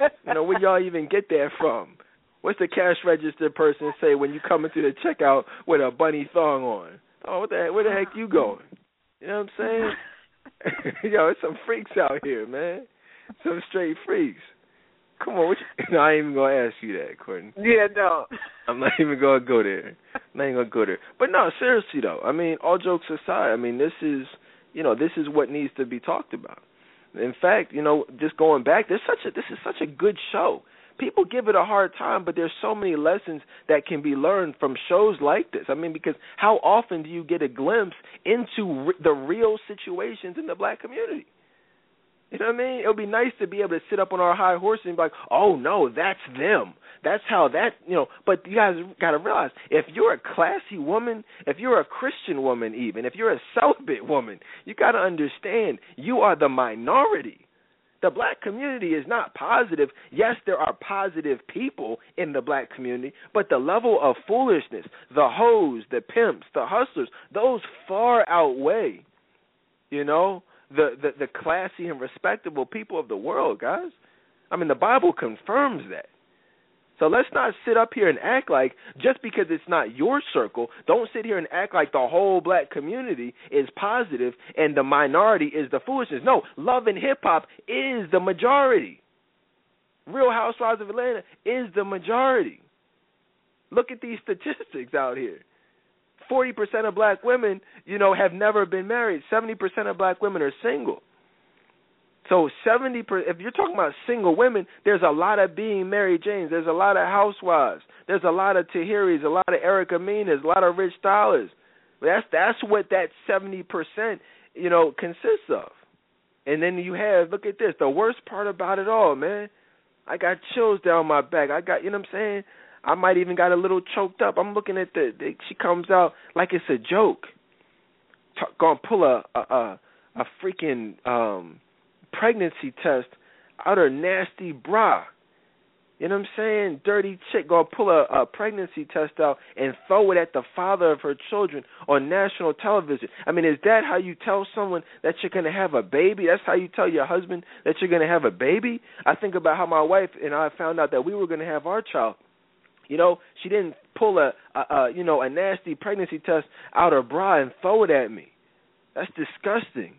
You know, where y'all even get that from? What's the cash register person say when you come into the checkout with a bunny thong on? Oh, what the heck, where the heck you going? You know what I'm saying? Yo, it's some freaks out here, man. Some straight freaks. Come on, what you, no, I ain't even gonna ask you that, Courtney. Yeah, no. I'm not even gonna go there. I'm not even gonna go there. But no, seriously though, I mean, all jokes aside, I mean, this is, you know, this is what needs to be talked about. In fact, you know, just going back, there's such a this is such a good show people give it a hard time, but there's so many lessons that can be learned from shows like this. I mean, because how often do you get a glimpse into re- the real situations in the black community? You know what I mean? It would be nice to be able to sit up on our high horse and be like, "Oh no, that's them. That's how that you know." But you guys got to realize, if you're a classy woman, if you're a Christian woman, even if you're a celibate woman, you got to understand you are the minority the black community is not positive. Yes, there are positive people in the black community, but the level of foolishness, the hoes, the pimps, the hustlers, those far outweigh, you know, the, the the classy and respectable people of the world, guys. I mean, the Bible confirms that. So let's not sit up here and act like just because it's not your circle, don't sit here and act like the whole black community is positive and the minority is the foolishness. No, love and hip hop is the majority. Real Housewives of Atlanta is the majority. Look at these statistics out here. 40% of black women, you know, have never been married. 70% of black women are single. So 70 per, if you're talking about single women, there's a lot of being Mary Janes, there's a lot of housewives, there's a lot of Tahirys, a lot of Erika Menas, a lot of Rich Dollaz. That's that's what that 70%, you know, consists of. And then you have look at this, the worst part about it all, man. I got chills down my back. I got, you know what I'm saying? I might even got a little choked up. I'm looking at the, the she comes out like it's a joke. T- gonna pull a a a, a freaking um pregnancy test out her nasty bra. You know what I'm saying? Dirty chick gonna pull a, a pregnancy test out and throw it at the father of her children on national television. I mean, is that how you tell someone that you're gonna have a baby? That's how you tell your husband that you're gonna have a baby? I think about how my wife and I found out that we were gonna have our child. You know, she didn't pull a, a, a you know a nasty pregnancy test out her bra and throw it at me. That's disgusting.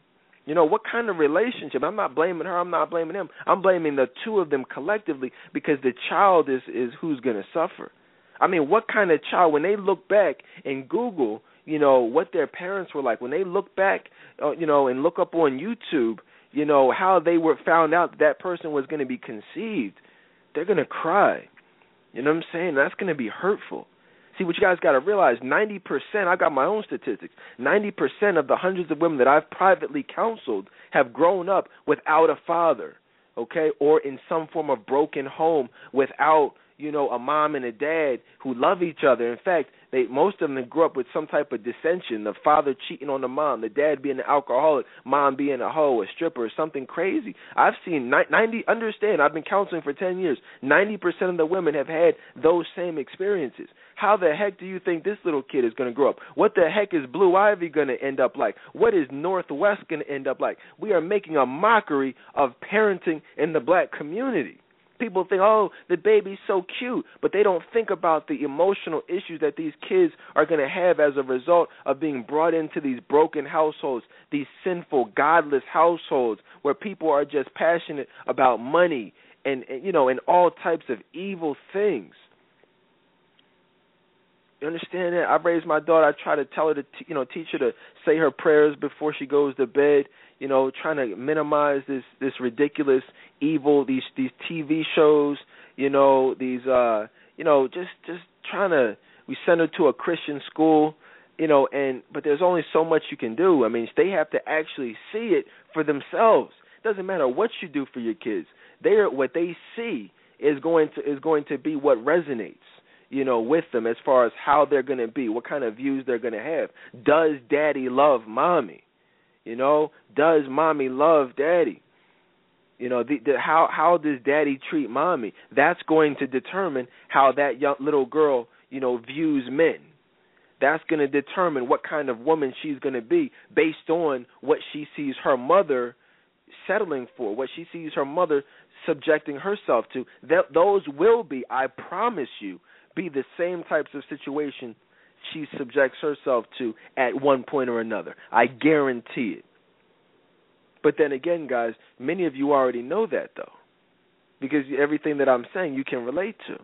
You know, what kind of relationship? I'm not blaming her, I'm not blaming him. I'm blaming the two of them collectively because the child is is who's going to suffer. I mean, what kind of child when they look back and Google, you know, what their parents were like, when they look back, uh, you know, and look up on YouTube, you know, how they were found out that, that person was going to be conceived, they're going to cry. You know what I'm saying? That's going to be hurtful. See, what you guys got to realize 90%, I've got my own statistics, 90% of the hundreds of women that I've privately counseled have grown up without a father, okay, or in some form of broken home without, you know, a mom and a dad who love each other. In fact, they most of them grew up with some type of dissension, the father cheating on the mom, the dad being an alcoholic, mom being a hoe, a stripper, or something crazy. I've seen 90 understand, I've been counseling for 10 years. 90% of the women have had those same experiences. How the heck do you think this little kid is going to grow up? What the heck is Blue Ivy going to end up like? What is North West going to end up like? We are making a mockery of parenting in the black community people think, oh, the baby's so cute, but they don't think about the emotional issues that these kids are going to have as a result of being brought into these broken households, these sinful, godless households where people are just passionate about money and, you know, and all types of evil things. You understand that? I raised my daughter. I try to tell her to, t- you know, teach her to say her prayers before she goes to bed you know, trying to minimize this this ridiculous evil, these these TV shows, you know, these uh, you know, just just trying to we send her to a Christian school, you know, and but there's only so much you can do. I mean, they have to actually see it for themselves. It doesn't matter what you do for your kids. They are what they see is going to is going to be what resonates you know, with them as far as how they're going to be, what kind of views they're going to have. Does daddy love mommy? You know, does mommy love daddy? You know, the, the, how how does daddy treat mommy? That's going to determine how that young little girl, you know, views men. That's going to determine what kind of woman she's going to be based on what she sees her mother settling for, what she sees her mother subjecting herself to. That those will be, I promise you, be the same types of situation she subjects herself to at one point or another. I guarantee it. But then again, guys, many of you already know that though. Because everything that I'm saying you can relate to.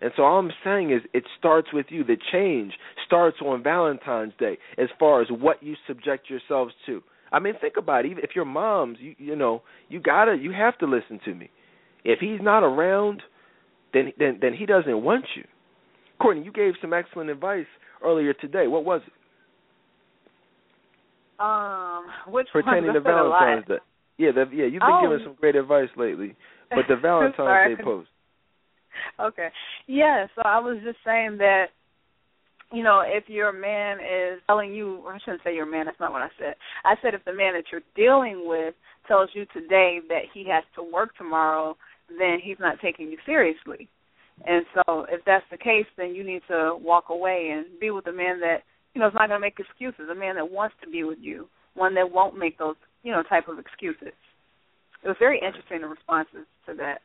And so all I'm saying is it starts with you. The change starts on Valentine's Day as far as what you subject yourselves to. I mean, think about it. Even if your mom's, you you know, you gotta, you have to listen to me. If he's not around, then then then he doesn't want you. Courtney, you gave some excellent advice earlier today. What was it? Um, which pertaining to Valentine's Day? Yeah, the, yeah, you've been oh. giving some great advice lately. But the Valentine's Day post. Okay. Yeah, so I was just saying that you know, if your man is telling you, I shouldn't say your man, that's not what I said. I said if the man that you're dealing with tells you today that he has to work tomorrow, then he's not taking you seriously. And so if that's the case, then you need to walk away and be with a man that, you know, is not going to make excuses, a man that wants to be with you, one that won't make those, you know, type of excuses. It was very interesting, the responses to that.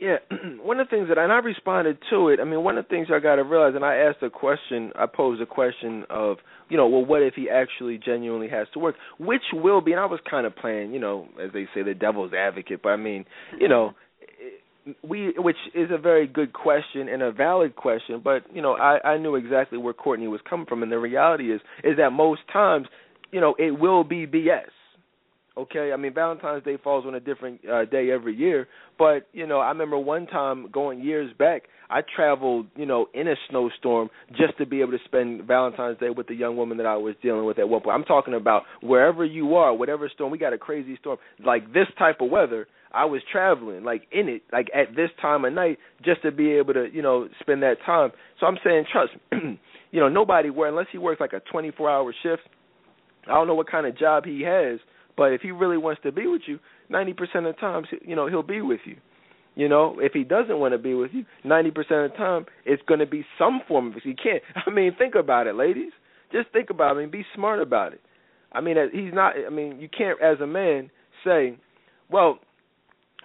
Yeah, one of the things that, and I responded to it. I mean, one of the things I got to realize, and I asked a question. I posed a question of, you know, well, what if he actually genuinely has to work, which will be, and I was kind of playing, you know, as they say, the devil's advocate. But I mean, you know, we, which is a very good question and a valid question. But you know, I, I knew exactly where Courtney was coming from, and the reality is, is that most times, you know, it will be BS Okay, I mean Valentine's Day falls on a different uh, day every year, but you know I remember one time going years back, I traveled you know in a snowstorm just to be able to spend Valentine's Day with the young woman that I was dealing with at one point. I'm talking about wherever you are, whatever storm we got a crazy storm like this type of weather. I was traveling like in it like at this time of night just to be able to you know spend that time. So I'm saying trust, you know nobody where unless he works like a 24 hour shift. I don't know what kind of job he has but if he really wants to be with you, 90% of the times, you know, he'll be with you. You know, if he doesn't want to be with you, 90% of the time, it's going to be some form of. You can't. I mean, think about it, ladies. Just think about it. I mean, be smart about it. I mean, uh, he's not. I mean, you can't, as a man, say, "Well,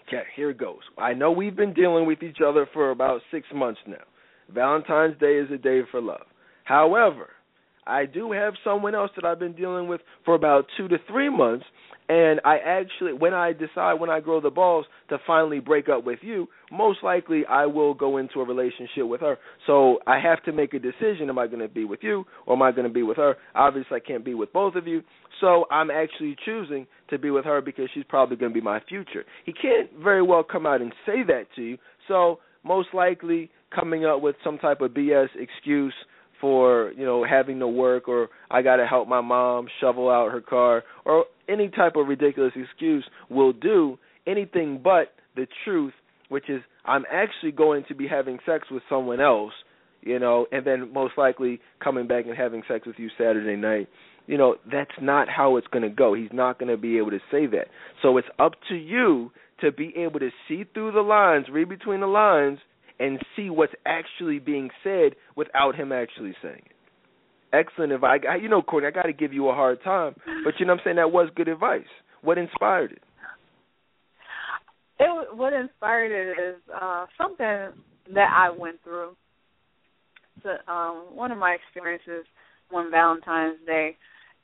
okay, here it goes." I know we've been dealing with each other for about six months now. Valentine's Day is a day for love. However, I do have someone else that I've been dealing with for about two to three months, and I actually, when I decide when I grow the balls to finally break up with you, most likely I will go into a relationship with her. So I have to make a decision: am I going to be with you or am I going to be with her? Obviously, I can't be with both of you, so I'm actually choosing to be with her because she's probably going to be my future. He can't very well come out and say that to you, so most likely coming up with some type of BS excuse for you know having to work or I got to help my mom shovel out her car or any type of ridiculous excuse will do anything but the truth which is I'm actually going to be having sex with someone else you know and then most likely coming back and having sex with you Saturday night. You know that's not how it's going to go. He's not going to be able to say that. So it's up to you to be able to see through the lines read between the lines and see what's actually being said without him actually saying it. Excellent advice. You know, Courtney, I got to give you a hard time, but you know what I'm saying? That was good advice. What inspired it? It what inspired it is uh, something that I went through. So, um, one of my experiences one Valentine's Day,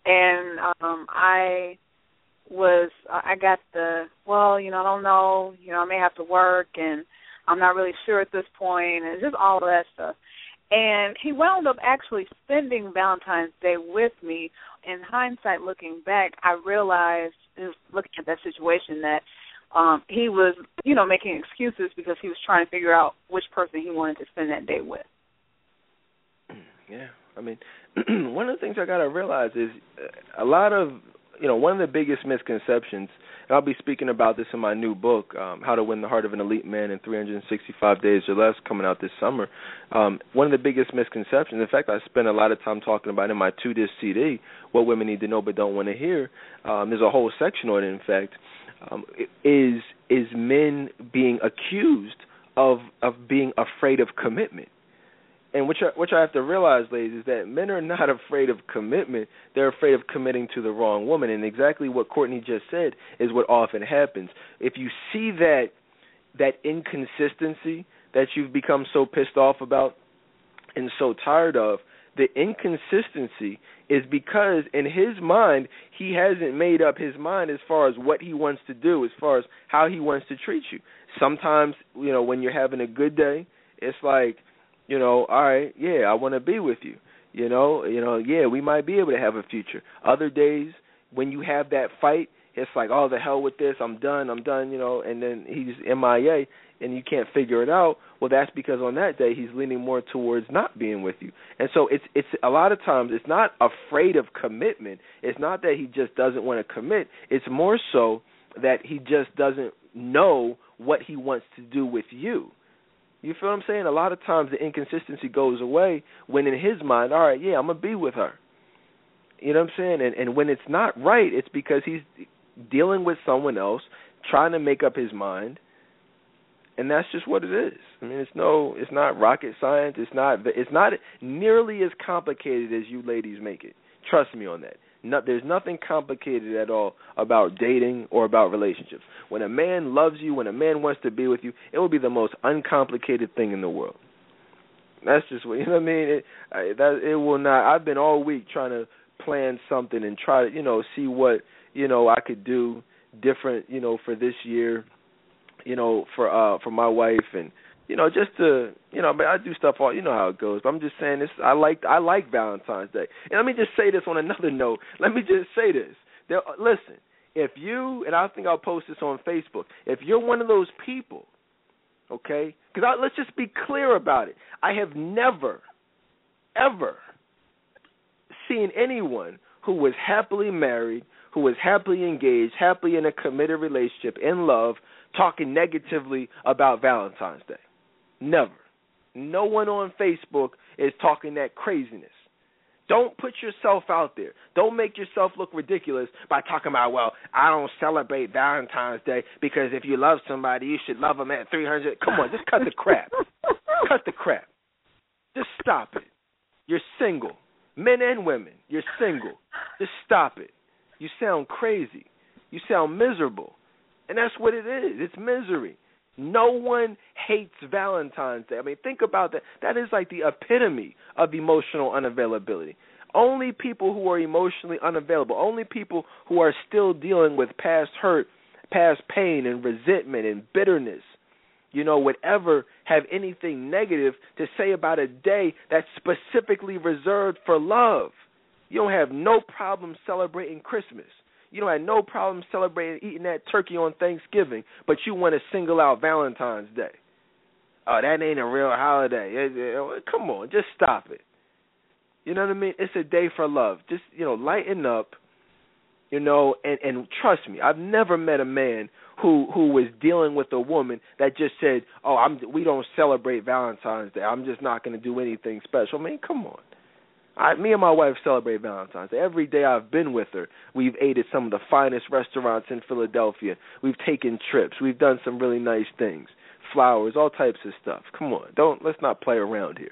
and um, I was I got the well, you know, I don't know, you know, I may have to work and I'm not really sure at this point, and just all of that stuff. And he wound up actually spending Valentine's Day with me. In hindsight, looking back, I realized, looking at that situation, that um he was, you know, making excuses because he was trying to figure out which person he wanted to spend that day with. Yeah, I mean, one of the things I got to realize is uh, a lot of, you know, one of the biggest misconceptions and I'll be speaking about this in my new book, um, How to Win the Heart of an Elite Man in 365 Days or Less, coming out this summer. Um, one of the biggest misconceptions, in fact, I spend a lot of time talking about in my two disc CD, What Women Need to Know But Don't Want to Hear. Um, there's a whole section on it, in fact, um, is is men being accused of of being afraid of commitment and which I, which I have to realize, ladies, is that men are not afraid of commitment; they're afraid of committing to the wrong woman. And exactly what Courtney just said is what often happens. If you see that that inconsistency that you've become so pissed off about and so tired of, the inconsistency is because in his mind he hasn't made up his mind as far as what he wants to do, as far as how he wants to treat you. Sometimes, you know, when you're having a good day, it's like you know, all right, yeah, I want to be with you. You know, you know, yeah, we might be able to have a future. Other days when you have that fight, it's like, oh, the hell with this, I'm done, I'm done, you know, and then he's MIA and you can't figure it out. Well, that's because on that day he's leaning more towards not being with you. And so it's it's a lot of times it's not afraid of commitment. It's not that he just doesn't want to commit. It's more so that he just doesn't know what he wants to do with you. You feel what I'm saying? A lot of times the inconsistency goes away when in his mind, all right, yeah, I'm gonna be with her. You know what I'm saying? And and when it's not right, it's because he's dealing with someone else, trying to make up his mind, and that's just what it is. I mean, it's no, it's not rocket science. It's not, it's not nearly as complicated as you ladies make it. Trust me on that. No, there's nothing complicated at all about dating or about relationships. When a man loves you, when a man wants to be with you, it will be the most uncomplicated thing in the world. That's just what you know. What I mean, it, I, that it will not. I've been all week trying to plan something and try to you know see what you know I could do different you know for this year, you know for uh for my wife and you know, just to you know, but I do stuff all you know how it goes. But I'm just saying this I like I like Valentine's Day. And let me just say this on another note. Let me just say this. There, listen, if you and I think I'll post this on Facebook. If you're one of those people, okay? Because let's just be clear about it. I have never, ever seen anyone who was happily married, who was happily engaged, happily in a committed relationship, in love, talking negatively about Valentine's Day. Never. No one on Facebook is talking that craziness. Don't put yourself out there. Don't make yourself look ridiculous by talking about, well, I don't celebrate Valentine's Day because if you love somebody, you should love them at 300. Come on, just cut the crap. cut the crap. Just stop it. You're single. Men and women, you're single. Just stop it. You sound crazy. You sound miserable. And that's what it is. It's misery. No one hates Valentine's Day. I mean, think about that. That is like the epitome of emotional unavailability. Only people who are emotionally unavailable, only people who are still dealing with past hurt, past pain, and resentment and bitterness, you know, would ever have anything negative to say about a day that's specifically reserved for love. You don't have no problem celebrating Christmas. You don't have no problem celebrating eating that turkey on Thanksgiving, but you want to single out Valentine's Day. Oh, that ain't a real holiday. Come on, just stop it. You know what I mean? It's a day for love. Just you know, lighten up. You know, and and trust me, I've never met a man who who was dealing with a woman that just said, "Oh, I'm we don't celebrate Valentine's Day. I'm just not going to do anything special." I mean, come on. I, me and my wife celebrate Valentine's Day. Every day I've been with her, we've ate at some of the finest restaurants in Philadelphia. We've taken trips. We've done some really nice things. Flowers, all types of stuff. Come on, don't let's not play around here.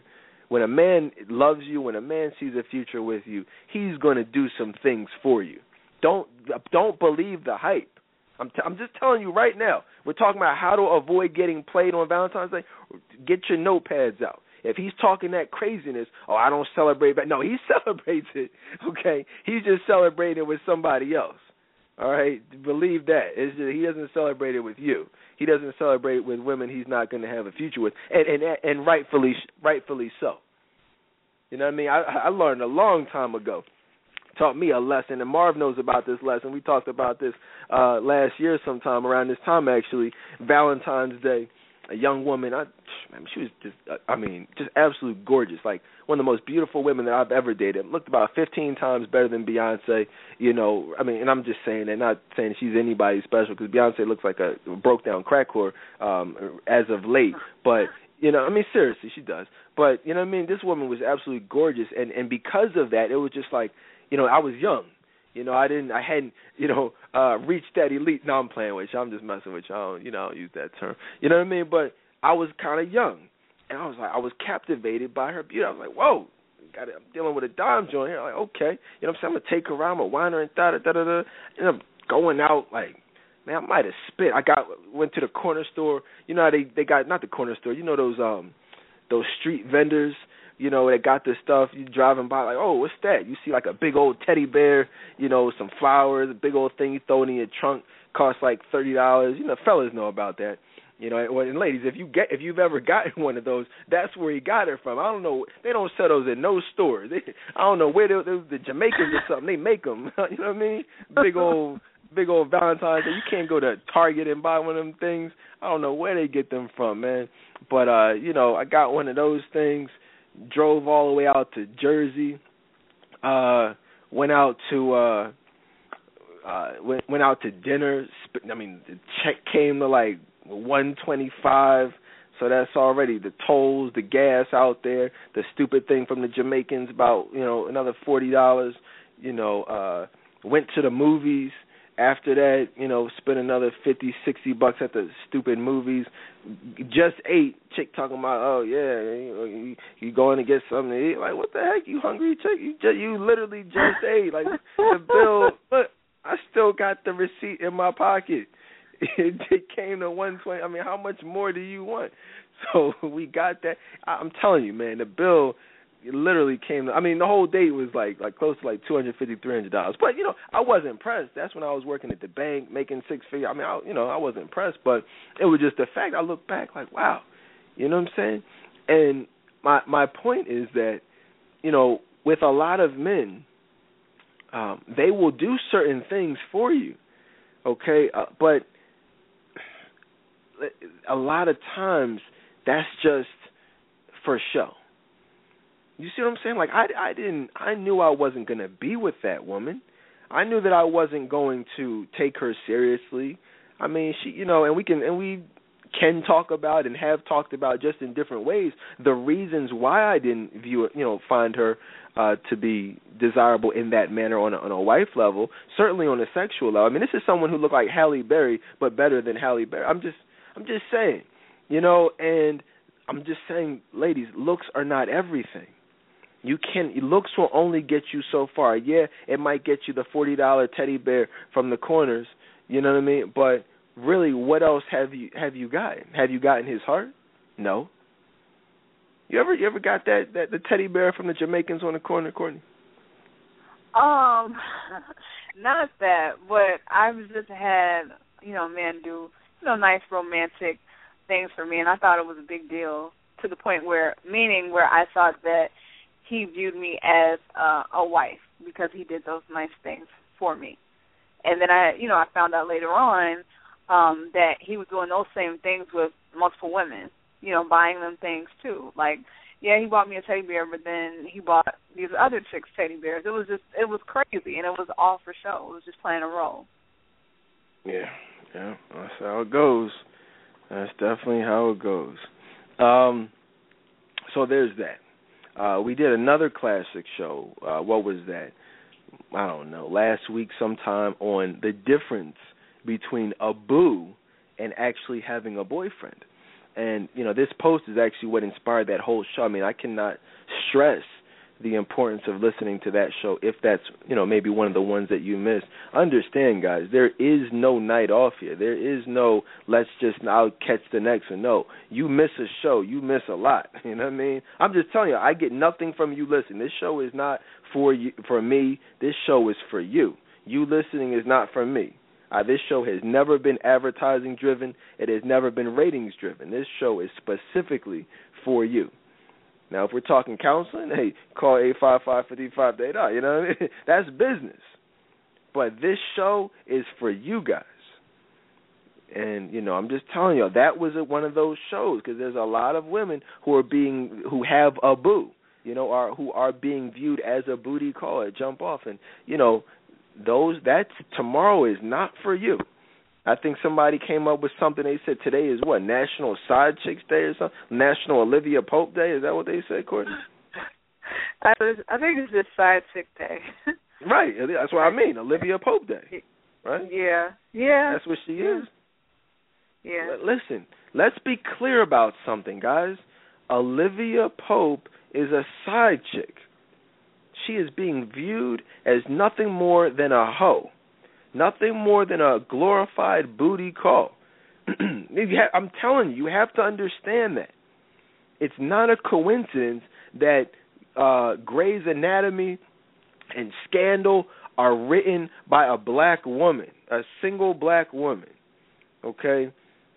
When a man loves you, when a man sees a future with you, he's going to do some things for you. Don't don't believe the hype. I'm t- I'm just telling you right now. We're talking about how to avoid getting played on Valentine's Day. Get your notepads out. If he's talking that craziness, oh, I don't celebrate, but no, he celebrates it. Okay, he's just celebrating with somebody else. All right, believe that. It's just, he doesn't celebrate it with you. He doesn't celebrate with women he's not going to have a future with, and and and rightfully rightfully so. You know what I mean? I I learned a long time ago taught me a lesson, and Marv knows about this lesson. We talked about this uh last year sometime around this time actually, Valentine's Day a young woman. I, she was just, I mean, just absolutely gorgeous. Like one of the most beautiful women that I've ever dated. Looked about 15 times better than Beyonce. You know, I mean, and I'm just saying that, not saying she's anybody special because Beyonce looks like a broke down crack whore um, as of late. But you know, I mean, seriously, she does. But you know, what I mean, this woman was absolutely gorgeous, and and because of that, it was just like, you know, I was young you know, I didn't, I hadn't, you know, uh reached that elite. No, I'm playing with you. I'm just messing with you. I don't, you know, I don't use that term. You know what I mean? But I was kind of young, and I was like, I was captivated by her beauty. I was like, whoa, got it. I'm dealing with a dime joint here. Like, okay, you know what I'm saying? I'm gonna take her around, I'm a whiner and da da da da da. And I'm going out like, man, I might have spit. I got went to the corner store. You know how they they got not the corner store. You know those um those street vendors you know, they got this stuff. You driving by, like, oh, what's that? You see like a big old teddy bear, you know, some flowers, a big old thing you throw in your trunk, costs like thirty dollars. You know, fellas know about that. You know, and ladies, if you get if you've ever gotten one of those, that's where he got it from. I don't know. They don't sell those in no stores. They, I don't know where they, they, the Jamaicans or something. They make them. you know what I mean? Big old, big old Valentine's Day. You can't go to Target and buy one of them things. I don't know where they get them from, man. But uh, you know, I got one of those things drove all the way out to Jersey, uh, went out to uh, uh, went went out to dinner. I mean, the check came to like one twenty five. So that's already the tolls, the gas out there, the stupid thing from the Jamaicans about you know another forty dollars. You know, uh, went to the movies after that, you know, spend another fifty, sixty bucks at the stupid movies. Just ate. Chick talking about, oh yeah, you, you going to get something to eat? Like, what the heck? You hungry, chick? You just, you literally just ate. Like the bill. Look, I still got the receipt in my pocket. It, it came to one twenty. I mean, how much more do you want? So we got that. I, I'm telling you, man, the bill it literally came I mean the whole date was like like close to like two hundred fifty three hundred dollars. But you know I wasn't impressed. That's when I was working at the bank making six figure I mean I you know I wasn't impressed. But it was just the fact I look back like wow. You know what I'm saying? And my my point is that you know with a lot of men um they will do certain things for you okay? Uh, but a lot of times that's just for show you see what I'm saying? Like I I didn't I knew I wasn't going to be with that woman. I knew that I wasn't going to take her seriously. I mean, she you know, and we can and we can talk about and have talked about just in different ways the reasons why I didn't view you know, find her uh to be desirable in that manner on a, on a wife level, certainly on a sexual level. I mean, this is someone who looked like Halle Berry but better than Halle Berry. I'm just I'm just saying, you know, and I'm just saying, ladies, looks are not everything. You can looks will only get you so far. Yeah, it might get you the forty dollar teddy bear from the corners. You know what I mean? But really, what else have you have you gotten? Have you gotten his heart? No. You ever you ever got that that the teddy bear from the Jamaicans on the corner, Courtney? Um, not that, but I've just had you know men do you know nice romantic things for me, and I thought it was a big deal to the point where meaning where I thought that he viewed me as uh, a wife because he did those nice things for me. And then I, you know, I found out later on um that he was doing those same things with multiple women, you know, buying them things too. Like, yeah, he bought me a teddy bear, but then he bought these other chicks teddy bears. It was just it was crazy and it was all for show. It was just playing a role. Yeah. Yeah, that's how it goes. That's definitely how it goes. Um so there's that. Uh, we did another classic show. Uh, what was that? I don't know. Last week, sometime on the difference between a boo and actually having a boyfriend. And you know, this post is actually what inspired that whole show. I mean, I cannot stress the importance of listening to that show if that's you know maybe one of the ones that you missed understand guys there is no night off here. There is no let's just now catch the next one. No you miss a show you miss a lot you know what i mean? I'm just telling you i get nothing from you listening. This show is not for you for me. This show is for you. You listening is not for me. Uh, this show has never been advertising driven. It has never been ratings driven. This show is specifically for you. Now, if we're talking counseling, hey, call eight five five fifty five eight zero. You know, what I mean? that's business. But this show is for you guys. And you know, I'm just telling y'all that was one of those shows because there's a lot of women who are being who have a boo, you know, are who are being viewed as a booty call at jump off, and you know, those that's tomorrow is not for you. I think somebody came up with something. They said today is what National Side Chicks Day or something. National Olivia Pope Day. Is that what they said, Courtney? I, was, I think it's just Side Chick Day. right. That's what I mean. Olivia Pope Day. Right. Yeah. Yeah. That's what she is. Yeah. Listen, let's be clear about something, guys. Olivia Pope is a side chick. She is being viewed as nothing more than a hoe nothing more than a glorified booty call. I'm telling you, you have to understand that. It's not a coincidence that uh, Grey's Anatomy and Scandal are written by a black woman, a single black woman. Okay?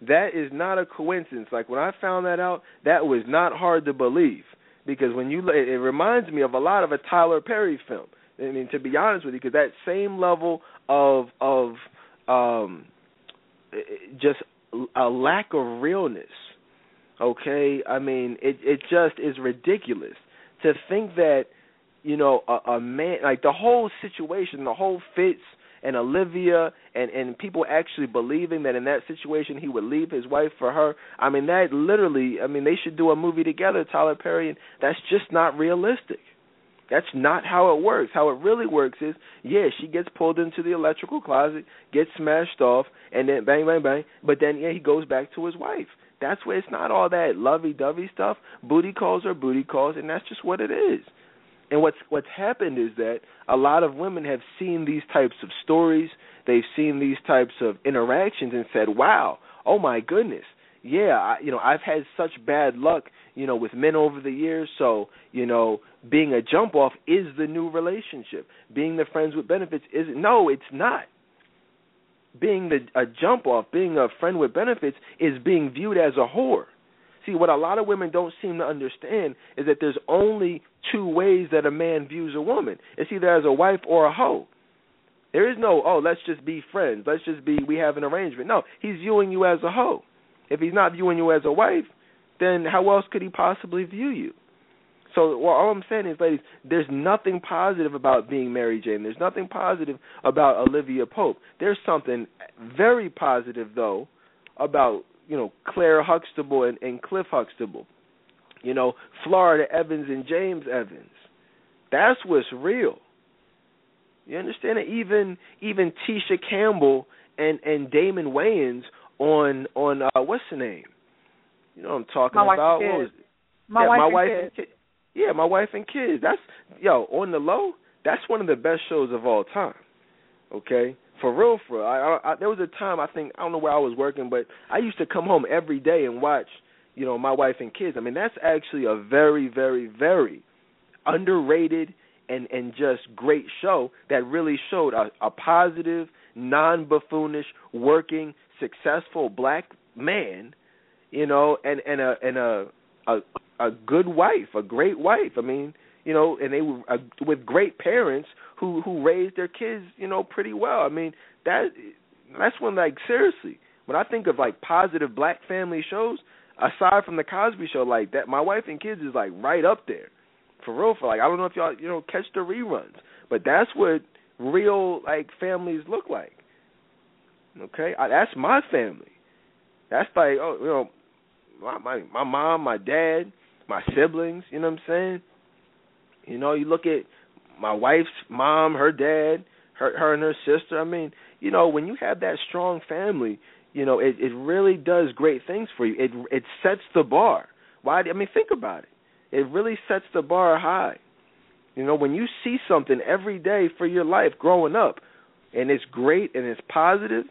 That is not a coincidence. Like when I found that out, that was not hard to believe because when you it reminds me of a lot of a Tyler Perry film. I mean, to be honest with you, because that same level of of um, just a lack of realness. Okay, I mean, it it just is ridiculous to think that you know a, a man like the whole situation, the whole Fitz and Olivia and and people actually believing that in that situation he would leave his wife for her. I mean that literally I mean they should do a movie together, Tyler Perry, and that's just not realistic. That's not how it works. How it really works is, yeah, she gets pulled into the electrical closet, gets smashed off, and then bang, bang, bang. But then, yeah, he goes back to his wife. That's where it's not all that lovey-dovey stuff. Booty calls are booty calls, and that's just what it is. And what's what's happened is that a lot of women have seen these types of stories, they've seen these types of interactions, and said, "Wow, oh my goodness, yeah, I, you know, I've had such bad luck, you know, with men over the years. So, you know, being a jump off is the new relationship. Being the friends with benefits is no, it's not. Being the a jump off, being a friend with benefits is being viewed as a whore. See, what a lot of women don't seem to understand is that there's only two ways that a man views a woman. It's either as a wife or a hoe. There is no, oh, let's just be friends. Let's just be, we have an arrangement. No, he's viewing you as a hoe. If he's not viewing you as a wife, then how else could he possibly view you? So well, all I'm saying is, ladies, there's nothing positive about being Mary Jane. There's nothing positive about Olivia Pope. There's something very positive though about you know Claire Huxtable and, and Cliff Huxtable. You know Florida Evans and James Evans. That's what's real. You understand it? Even even Tisha Campbell and and Damon Wayans on on uh what's the name? You know what I'm talking my about? Wife was it? My yeah, wife my and wife kids. and kids. Yeah, my wife and kids. That's yo on the low. That's one of the best shows of all time. Okay, for real, for real. I, I, I, there was a time I think I don't know where I was working, but I used to come home every day and watch, you know, my wife and kids. I mean, that's actually a very, very, very underrated and and just great show that really showed a, a positive, non buffoonish, working, successful black man, you know, and and a and a a a good wife, a great wife. I mean, you know, and they were uh, with great parents who who raised their kids, you know, pretty well. I mean, that that's when like seriously, when I think of like positive black family shows, aside from the Cosby Show, like that, my wife and kids is like right up there, for real. For like, I don't know if y'all you know catch the reruns, but that's what real like families look like. Okay, I, that's my family. That's like oh you know, my my my mom, my dad, my siblings. You know what I'm saying? You know, you look at my wife's mom, her dad, her her and her sister. I mean, you know, when you have that strong family, you know, it it really does great things for you. It it sets the bar. Why? I mean, think about it. It really sets the bar high. You know, when you see something every day for your life growing up, and it's great and it's positive,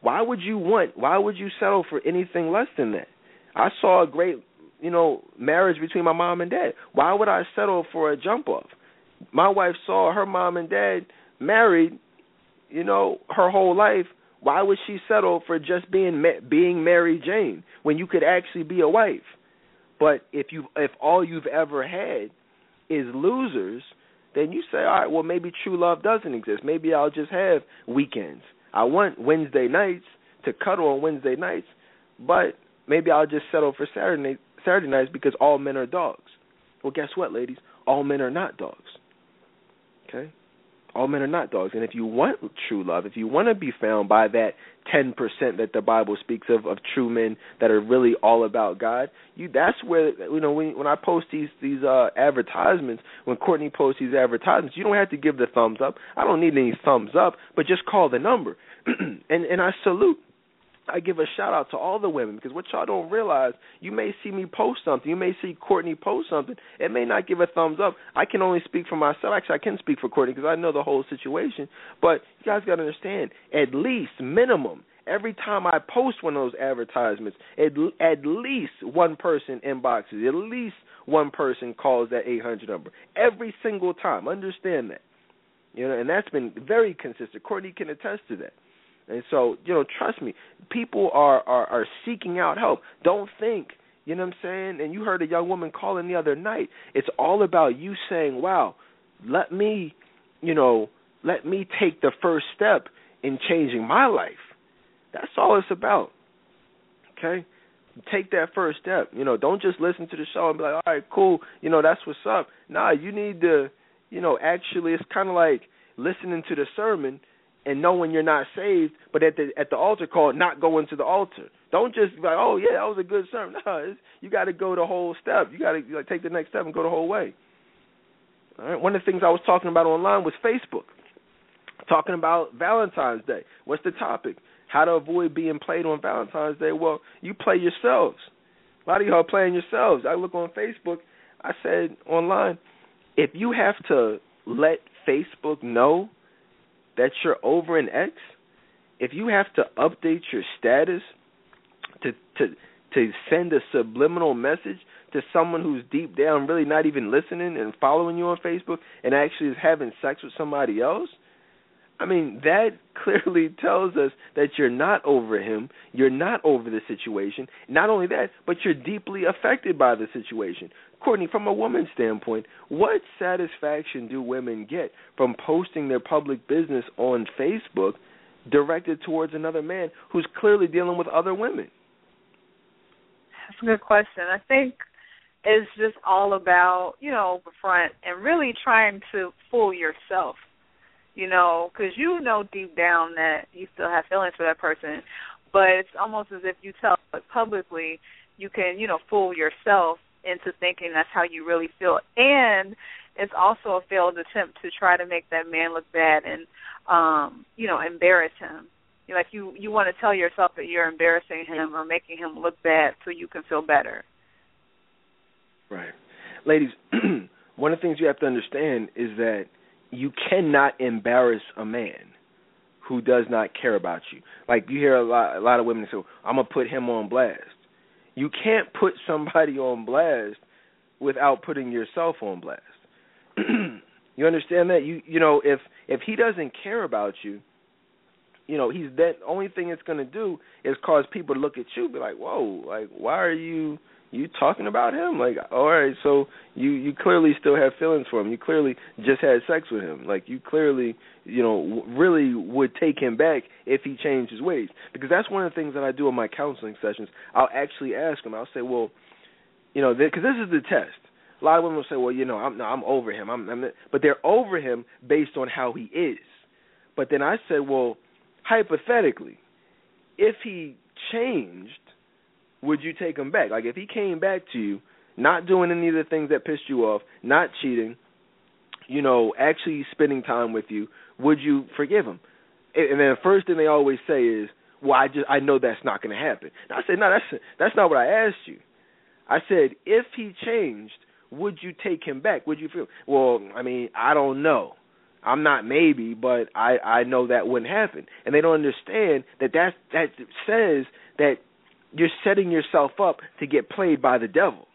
why would you want? Why would you settle for anything less than that? I saw a great, you know, marriage between my mom and dad. Why would I settle for a jump off? My wife saw her mom and dad married, you know, her whole life. Why would she settle for just being being Mary Jane when you could actually be a wife? But if you if all you've ever had is losers, then you say, all right, well maybe true love doesn't exist. Maybe I'll just have weekends. I want Wednesday nights to cuddle on Wednesday nights, but maybe I'll just settle for Saturday Saturday nights because all men are dogs. Well, guess what, ladies? All men are not dogs. Okay? All men are not dogs. And if you want true love, if you want to be found by that 10% that the Bible speaks of of true men that are really all about God, you that's where you know when when I post these these uh advertisements, when Courtney posts these advertisements, you don't have to give the thumbs up. I don't need any thumbs up, but just call the number. and and I salute I give a shout out to all the women because what y'all don't realize, you may see me post something, you may see Courtney post something, it may not give a thumbs up. I can only speak for myself. Actually, I can speak for Courtney because I know the whole situation. But you guys got to understand, at least minimum, every time I post one of those advertisements, at at least one person inboxes, at least one person calls that 800 number every single time. Understand that, you know, and that's been very consistent. Courtney can attest to that. And so, you know, trust me, people are, are are seeking out help. Don't think, you know what I'm saying? And you heard a young woman calling the other night. It's all about you saying, "Wow, let me, you know, let me take the first step in changing my life." That's all it's about. Okay? Take that first step. You know, don't just listen to the show and be like, "All right, cool, you know, that's what's up." Nah, you need to, you know, actually it's kind of like listening to the sermon and knowing you're not saved, but at the at the altar call, not going to the altar. Don't just be like, oh yeah, that was a good sermon. No, you got to go the whole step. You got to like, take the next step and go the whole way. All right. One of the things I was talking about online was Facebook. Talking about Valentine's Day. What's the topic? How to avoid being played on Valentine's Day. Well, you play yourselves. A lot of y'all playing yourselves. I look on Facebook. I said online, if you have to let Facebook know that you're over an ex, if you have to update your status to to to send a subliminal message to someone who's deep down really not even listening and following you on Facebook and actually is having sex with somebody else, I mean, that clearly tells us that you're not over him, you're not over the situation. Not only that, but you're deeply affected by the situation. Courtney, from a woman's standpoint, what satisfaction do women get from posting their public business on Facebook directed towards another man who's clearly dealing with other women? That's a good question. I think it's just all about, you know, the front and really trying to fool yourself you know, because you know deep down that you still have feelings for that person, but it's almost as if you tell it publicly, you can, you know, fool yourself into thinking that's how you really feel. And it's also a failed attempt to try to make that man look bad and um, you know, embarrass him. You like you you want to tell yourself that you're embarrassing him or making him look bad so you can feel better. Right. Ladies, one of the things you have to understand is that you cannot embarrass a man who does not care about you. Like you hear a lot a lot of women say, "I'm gonna put him on blast." You can't put somebody on blast without putting yourself on blast. you understand that? You you know if if he doesn't care about you, you know he's that only thing it's gonna do is cause people to look at you, be like, "Whoa, like why are you?" You talking about him? Like all right so you you clearly still have feelings for him. You clearly just had sex with him. Like you clearly you know really would take him back if he changed his ways. Because that's one of the things that I do in my counseling sessions. I'll actually ask him. I'll say well you know because this is the test. A lot of women will say well you know I'm no, I'm over him. I'm, I'm but they're over him based on how he is. But then I said well hypothetically if he changed would you take him back? Like if he came back to you, not doing any of the things that pissed you off, not cheating, you know, actually spending time with you, would you forgive him? And then the first thing they always say is, "Well, I just I know that's not going to happen." And I said, "No, that's that's not what I asked you. I said if he changed, would you take him back? Would you feel? Well, I mean, I don't know. I'm not maybe, but I I know that wouldn't happen. And they don't understand that that that says that you're setting yourself up to get played by the devil.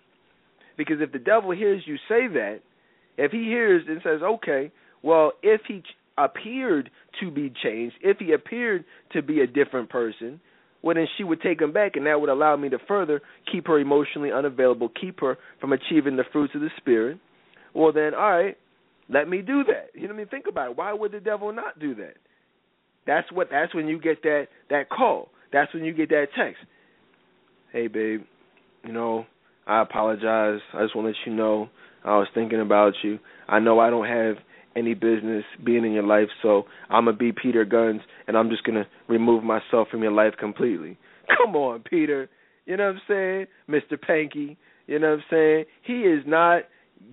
Because if the devil hears you say that, if he hears and says, okay, well, if he ch- appeared to be changed, if he appeared to be a different person, well, then she would take him back, and that would allow me to further keep her emotionally unavailable, keep her from achieving the fruits of the Spirit. Well, then, all right, let me do that. You know what I mean? Think about it. Why would the devil not do that? That's what. That's when you get that that call. That's when you get that text hey babe, you know, I apologize. I just want to let you know I was thinking about you. I know I don't have any business being in your life, so I'm gonna be Peter Gunz and I'm just gonna remove myself from your life completely. Come on, Peter. You know what I'm saying, Mister Panky. You know what I'm saying? He is not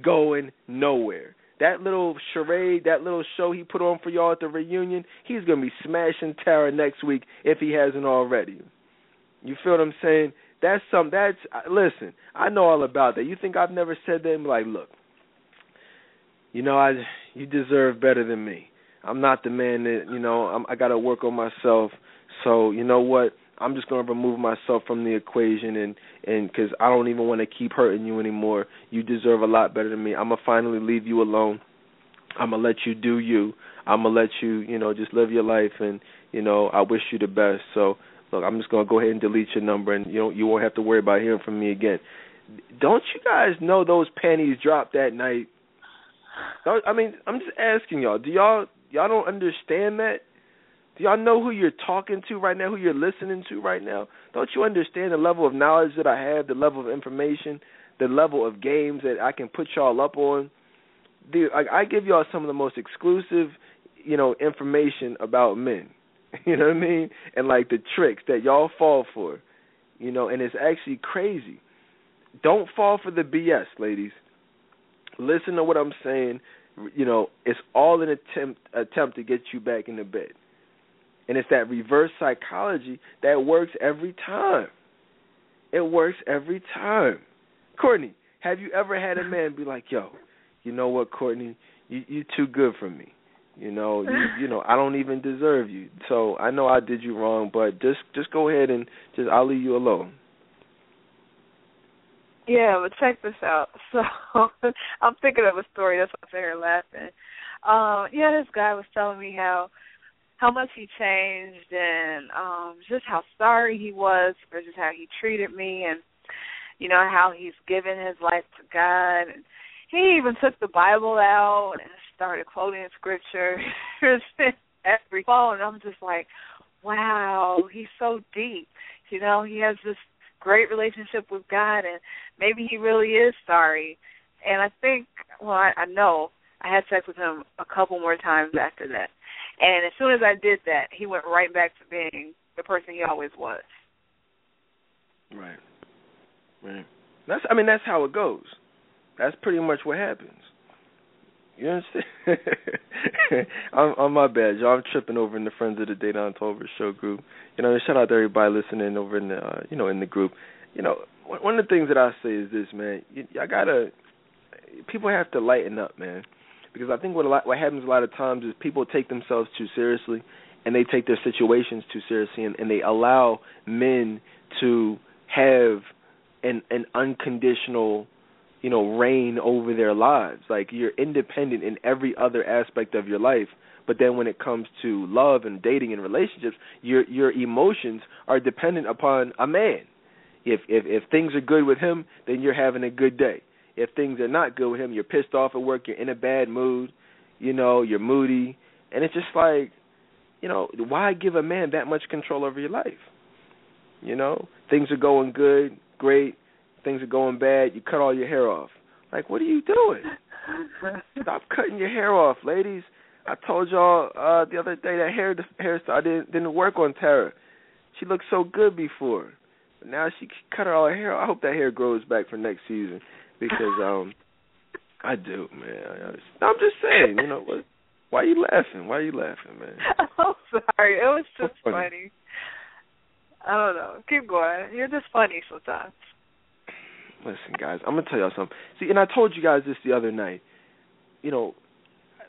going nowhere. That little charade, that little show he put on for y'all at the reunion, he's gonna be smashing Tara next week if he hasn't already. You feel what I'm saying? That's some. That's uh, listen. I know all about that. You think I've never said that? Like, look, you know, I you deserve better than me. I'm not the man that you know. I'm, I got to work on myself. So you know what? I'm just going to remove myself from the equation and and because I don't even want to keep hurting you anymore. You deserve a lot better than me. I'm gonna finally leave you alone. I'm gonna let you do you. I'm gonna let you, you know, just live your life and you know, I wish you the best. So look, I'm just gonna go ahead and delete your number, and you know you won't have to worry about hearing from me again. Don't you guys know those panties dropped that night? I mean, I'm just asking y'all. Do y'all y'all don't understand that? Do y'all know who you're talking to right now? Who you're listening to right now? Don't you understand the level of knowledge that I have, the level of information, the level of games that I can put y'all up on? Dude, I, I give y'all some of the most exclusive, you know, information about men. You know what I mean? And like the tricks that y'all fall for. You know, and it's actually crazy. Don't fall for the BS, ladies. Listen to what I'm saying. you know, it's all an attempt attempt to get you back in the bed. And it's that reverse psychology that works every time. It works every time. Courtney, have you ever had a man be like, "Yo, you know what, Courtney, you you too good for me. You know, you you know, I don't even deserve you. So I know I did you wrong, but just just go ahead and just I'll leave you alone." Yeah, but check this out. So I'm thinking of a story. That's why I'm sitting here laughing. Um, yeah, this guy was telling me how how much he changed and um just how sorry he was for just how he treated me and you know how he's given his life to God and he even took the Bible out and started quoting scripture every phone and I'm just like, Wow, he's so deep. You know, he has this great relationship with God and maybe he really is sorry. And I think well I, I know I had sex with him a couple more times after that. And as soon as I did that, he went right back to being the person he always was. Right. Right. That's I mean that's how it goes. That's pretty much what happens. You understand? I'm on my bad, y'all. I'm tripping over in the Friends of the Dedan Tolbert Show group. You know, shout out to everybody listening over in the uh, you know in the group. You know, one of the things that I say is this, man. You, I gotta people have to lighten up, man because I think what a lot what happens a lot of times is people take themselves too seriously and they take their situations too seriously and, and they allow men to have an an unconditional you know reign over their lives. Like you're independent in every other aspect of your life. But then when it comes to love and dating and relationships your your emotions are dependent upon a man. If if if things are good with him then you're having a good day. If things are not good with him, you're pissed off at work, you're in a bad mood, you know, you're moody, and it's just like, you know, why give a man that much control over your life? You know, things are going good, great. Things are going bad. You cut all your hair off. Like, what are you doing? Stop cutting your hair off, ladies. I told y'all uh the other day that hair hairstyle didn't didn't work on Tara. She looked so good before, but now she cut her all her hair. I hope that hair grows back for next season because um I do, man. I, I'm just saying, you know what? Why are you laughing? Why are you laughing, man? I'm sorry. It was just funny. funny. I don't know. Keep going. You're just funny sometimes. Listen, guys, I'm gonna tell y'all something. See, and I told you guys this the other night. You know,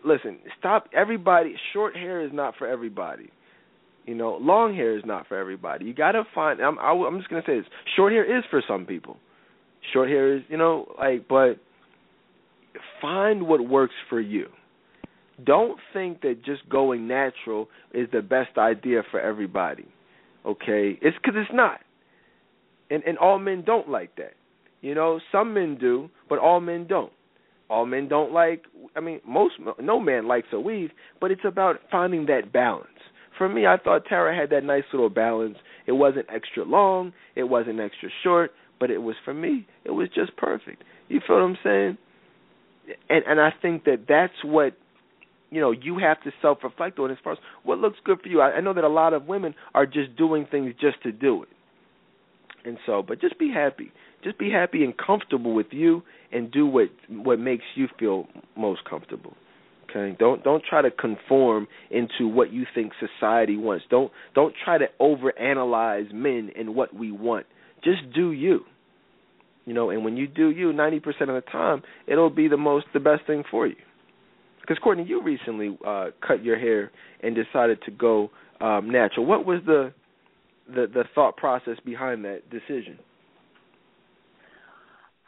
listen, stop. Everybody, short hair is not for everybody. You know, long hair is not for everybody. You gotta find. I'm. I, I'm just gonna say this. Short hair is for some people. Short hair is, you know, like, but find what works for you. Don't think that just going natural is the best idea for everybody. Okay, it's because it's not, and and all men don't like that. You know, some men do, but all men don't. All men don't like. I mean, most no man likes a weave, but it's about finding that balance. For me, I thought Tara had that nice little balance. It wasn't extra long, it wasn't extra short, but it was for me, it was just perfect. You feel what I'm saying? And and I think that that's what you know you have to self reflect on as far as what looks good for you. I, I know that a lot of women are just doing things just to do it. And so, but just be happy. Just be happy and comfortable with you and do what what makes you feel most comfortable. Okay? Don't don't try to conform into what you think society wants. Don't don't try to overanalyze men and what we want. Just do you. You know, and when you do you, ninety percent of the time, it'll be the most the best thing for you. Because Courtney, you recently uh, cut your hair and decided to go um, natural. What was the the the thought process behind that decision?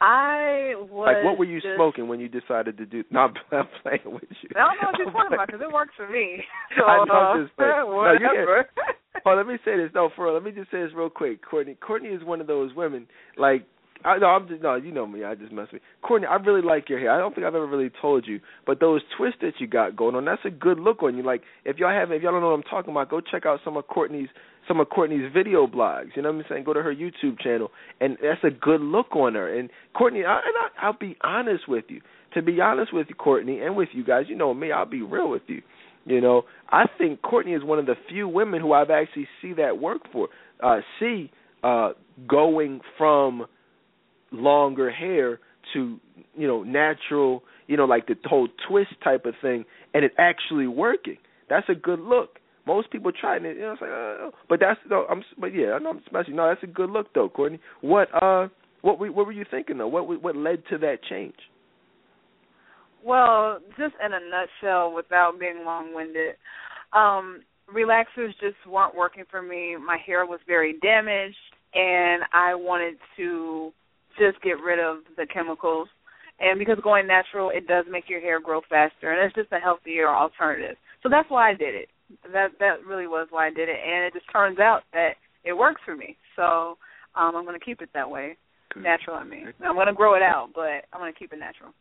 I was like, what were you just, smoking when you decided to do? Not I'm playing with you. I don't know what you're talking about because it works for me. So, I know, uh, just whatever. No, you oh, let me say this. No, for real. Let me just say this real quick. Courtney, Courtney is one of those women. Like I no, I'm just no, you know me. I just mess with you. Courtney. I really like your hair. I don't think I've ever really told you, but those twists that you got going on, that's a good look on you. Like if y'all haven't, if y'all don't know what I'm talking about, go check out some of Courtney's some of Courtney's video blogs. You know what I'm saying? Go to her YouTube channel, and that's a good look on her. And Courtney, I, and I, I'll be honest with you. To be honest with you, Courtney, and with you guys, you know me. I'll be real with you. You know, I think Courtney is one of the few women who I've actually see that work for. Uh, see uh, going from longer hair to you know natural you know, like the whole twist type of thing, and it actually working. That's a good look. Most people try it, you know, it's like, uh, but that's no, I'm, but yeah, I know I'm smashing. No, that's a good look though, Courtney. What uh, what were, what were you thinking though? What what led to that change? Well, just in a nutshell, without being long-winded, um, relaxers just weren't working for me. My hair was very damaged, and I wanted to just get rid of the chemicals. And because going natural, it does make your hair grow faster, and it's just a healthier alternative. So that's why I did it. That that really was why I did it, and it just turns out that it works for me. So um, I'm going to keep it that way, natural. I mean, I'm going to grow it out, but I'm going to keep it natural.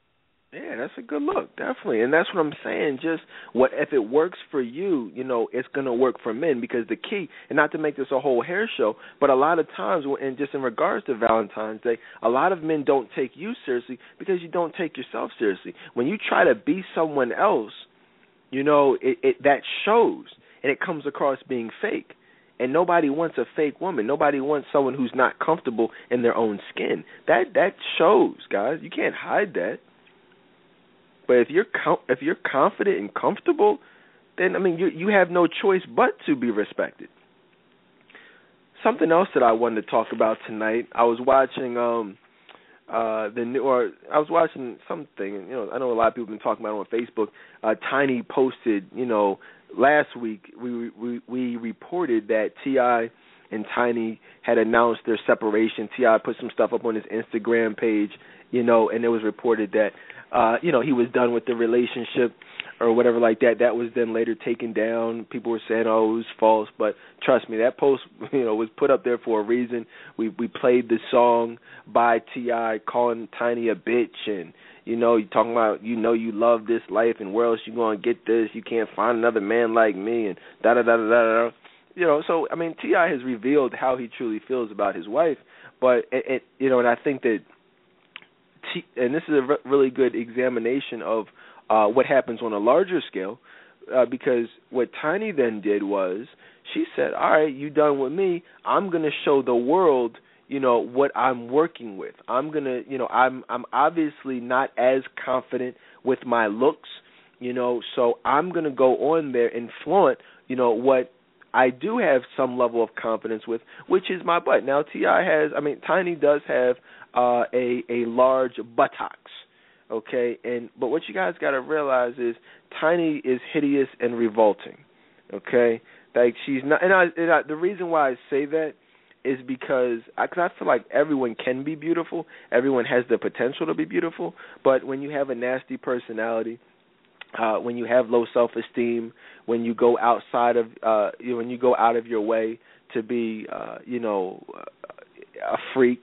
Yeah, that's a good look, definitely, and that's what I'm saying. Just what if it works for you, you know, it's gonna work for men because the key, and not to make this a whole hair show, but a lot of times, and just in regards to Valentine's Day, a lot of men don't take you seriously because you don't take yourself seriously. When you try to be someone else, you know, it, it that shows, and it comes across being fake. And nobody wants a fake woman. Nobody wants someone who's not comfortable in their own skin. That that shows, guys. You can't hide that. But if you're com- if you're confident and comfortable, then I mean you you have no choice but to be respected. Something else that I wanted to talk about tonight. I was watching um uh the new or I was watching something, you know, I know a lot of people have been talking about it on Facebook. Uh Tiny posted, you know, last week we we we reported that TI and Tiny had announced their separation. T.I. put some stuff up on his Instagram page, you know, and it was reported that uh, you know, he was done with the relationship or whatever like that. That was then later taken down. People were saying, "Oh, it was false," but trust me, that post, you know, was put up there for a reason. We we played the song by T.I. calling Tiny a bitch and you know, you talking about you know you love this life and where else you gonna get this? You can't find another man like me and da da da da da. You know, so I mean, T.I. has revealed how he truly feels about his wife, but it, it you know, and I think that and this is a re- really good examination of uh, what happens on a larger scale, uh, because what Tiny then did was she said, "All right, you done with me. I'm to show the world." you know what I'm working with. I'm to, you know, I'm I'm obviously not as confident with my looks, you know, so I'm to go on there and flaunt, you know, what I do have some level of confidence with, which is my butt. Now T.I. has, I mean, Tiny does have uh, a a large buttocks. Okay, and but what you guys got to realize is Tiny is hideous and revolting. Okay, like she's not, and I, and I the reason why I say that is because I, cause I feel like everyone can be beautiful. Everyone has the potential to be beautiful, but when you have a nasty personality, uh, when you have low self-esteem, when you go outside of uh, you know, when you go out of your way to be, uh, you know, a freak,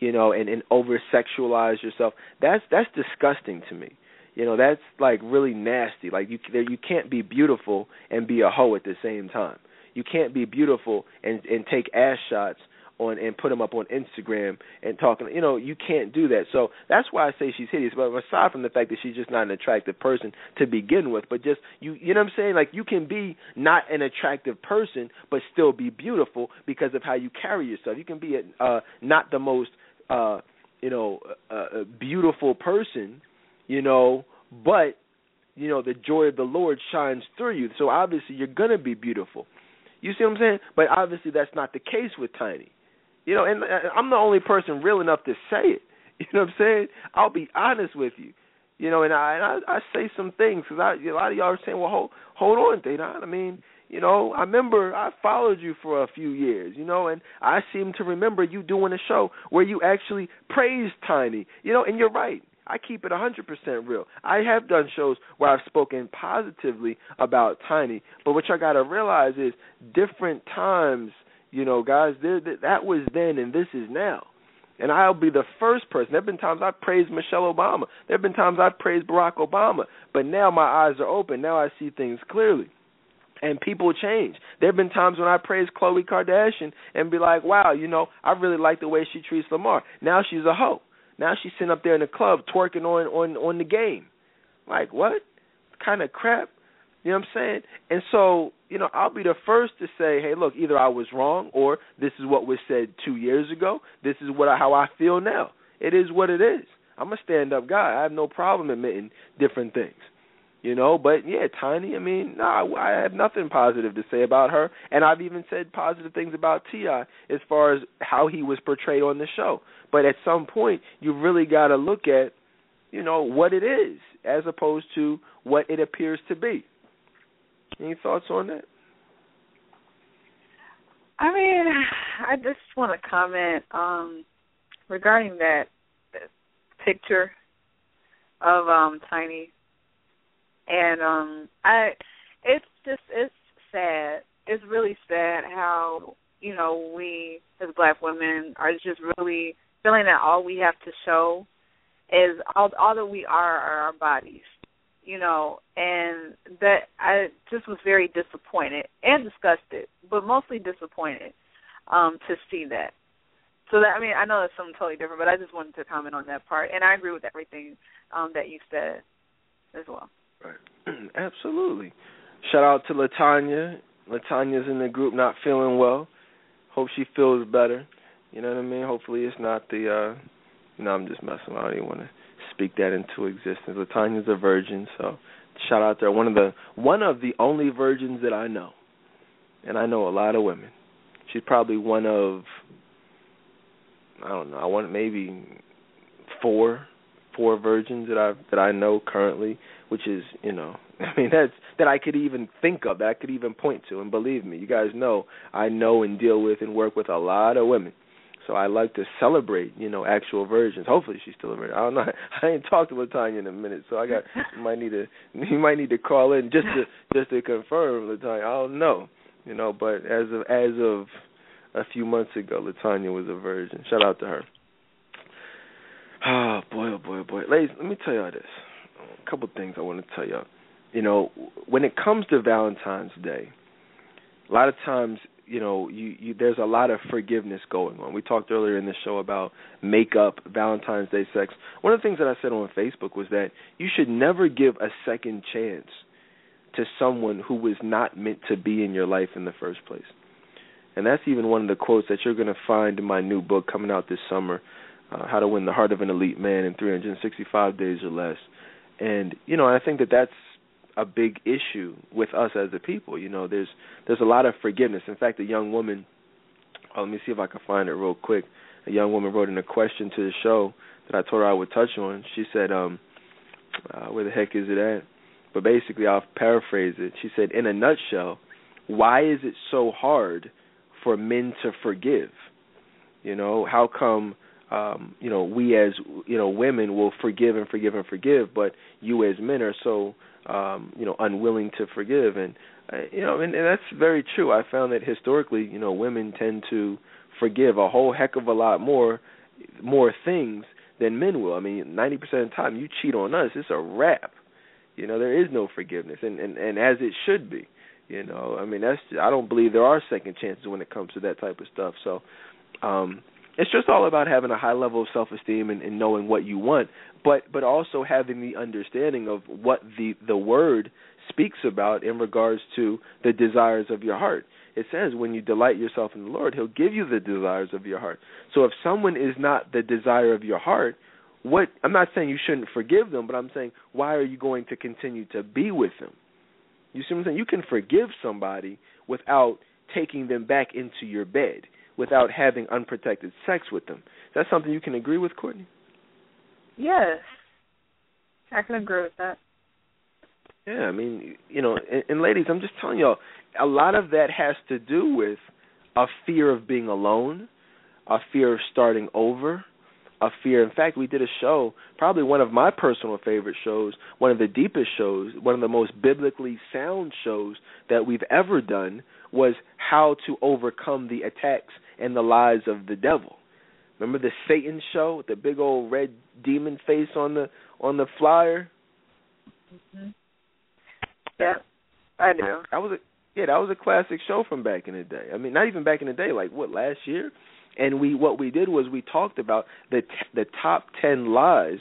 you know, and, and over sexualize yourself. That's that's disgusting to me. You know, that's like really nasty. Like you you can't be beautiful and be a hoe at the same time. You can't be beautiful and and take ass shots on and put them up on Instagram and talking. You know, you can't do that. So that's why I say she's hideous. But aside from the fact that she's just not an attractive person to begin with, but just you, you know what I'm saying? Like you can be not an attractive person, but still be beautiful because of how you carry yourself. You can be a, uh, not the most uh you know a, a beautiful person you know but you know the joy of the lord shines through you. So obviously you're to be beautiful. You see what i'm saying? But obviously that's not the case with tiny. You know and i'm the only person real enough to say it. You know what i'm saying? I'll be honest with you. You know and i and i, I say some things because a lot of y'all are saying well hold hold on Dedan. i mean you know, I remember I followed you for a few years, you know, and I seem to remember you doing a show where you actually praised Tiny, you know, and you're right. I keep it 100% real. I have done shows where I've spoken positively about Tiny, but what y'all got to realize is different times, you know, guys, there, that was then and this is now. And I'll be the first person. There have been times I've praised Michelle Obama. There have been times I've praised Barack Obama. But now my eyes are open. Now I see things clearly and people change. There have been times when I praise Khloe Kardashian and be like, "Wow, you know, I really like the way she treats Lamar." Now she's a hoe. Now she's sitting up there in the club twerking on on on the game. Like what kind of crap? You know what I'm saying? And so, you know, I'll be the first to say, "Hey, look, either I was wrong or this is what was said 2 years ago. This is what I, how I feel now." It is what it is. I'm a stand up guy. I have no problem admitting different things. You know, but yeah, Tiny. I mean, no, nah, I have nothing positive to say about her, and I've even said positive things about T.I. as far as how he was portrayed on the show. But at some point, you really got to look at, you know, what it is as opposed to what it appears to be. Any thoughts on that? I mean, I just want to comment um regarding that, picture of um Tiny and um I it's just it's sad. It's really sad how, you know, we as black women are just really feeling that all we have to show is all all that we are are our bodies. You know, and that I just was very disappointed and disgusted, but mostly disappointed um to see that. So that I mean, I know that's something totally different, but I just wanted to comment on that part and I agree with everything um that you said as well. Right. Absolutely. Shout out to Latanya. Latanya's in the group not feeling well. Hope she feels better. You know what I mean? Hopefully it's not the uh know, I'm just messing around. I don't even want to speak that into existence. Latanya's a virgin, so shout out there. One of the one of the only virgins that I know. And I know a lot of women. She's probably one of I don't know, I want maybe four four virgins that I that I know currently which is you know I mean that's that I could even think of that I could even point to. And believe me you guys know I know and deal with and work with a lot of women. So I like to celebrate you know actual virgins. Hopefully she's still a virgin. I don't know. I ain't talked to Latanya in a minute so I got might need to you might need to call in just to just to confirm Latanya. I don't know you know but as of as of a few months ago Latanya was a virgin. Shout out to her Oh boy, oh boy, oh boy, ladies. Let me tell y'all this a couple things I want to tell y'all. You know, when it comes to Valentine's Day, a lot of times, you know, you, you there's a lot of forgiveness going on. We talked earlier in the show about makeup, Valentine's Day sex. One of the things that I said on Facebook was that you should never give a second chance to someone who was not meant to be in your life in the first place. And that's even one of the quotes that you're going to find in my new book coming out this summer, uh, How to Win the Heart of an Elite Man in 365 Days or Less and you know I think that that's a big issue with us as a people. You know, there's there's a lot of forgiveness. In fact, a young woman, oh, let me see if I can find it real quick. A young woman wrote in a question to the show that I told her I would touch on. She said, um, uh, "Where the heck is it at?" But basically, I'll paraphrase it. She said, "In a nutshell, why is it so hard for men to forgive? You know, how come?" Um, you know, we as you know women will forgive and forgive and forgive, but you as men are so um, you know unwilling to forgive, and uh, you know, and, and that's very true. I found that historically, you know, women tend to forgive a whole heck of a lot more more things than men will. I mean, ninety percent of the time, you cheat on us, it's a wrap. You know, there is no forgiveness, and and and as it should be. You know, I mean, that's I don't believe there are second chances when it comes to that type of stuff. So, um, it's just all about having a high level of self esteem and, and knowing what you want, but but also having the understanding of what the the word speaks about in regards to the desires of your heart. It says when you delight yourself in the Lord, He'll give you the desires of your heart. So if someone is not the desire of your heart, what I'm not saying you shouldn't forgive them, but I'm saying why are you going to continue to be with them? You see what I'm saying? You can forgive somebody without taking them back into your bed without having unprotected sex with them. Is that something you can agree with, Courtney? Yes, I can agree with that. Yeah, I mean, you know, and, and ladies, I'm just telling y'all, a lot of that has to do with a fear of being alone, a fear of starting over, a fear. In fact, we did a show, probably one of my personal favorite shows, one of the deepest shows, one of the most biblically sound shows that we've ever done was how to overcome the attacks and the lies of the devil. Remember the Satan show with the big old red demon face on the on the flyer? Mm-hmm. Yeah, I do. That was a yeah, that was a classic show from back in the day. I mean, not even back in the day, like what last year? And we what we did was we talked about the t- the top ten lies.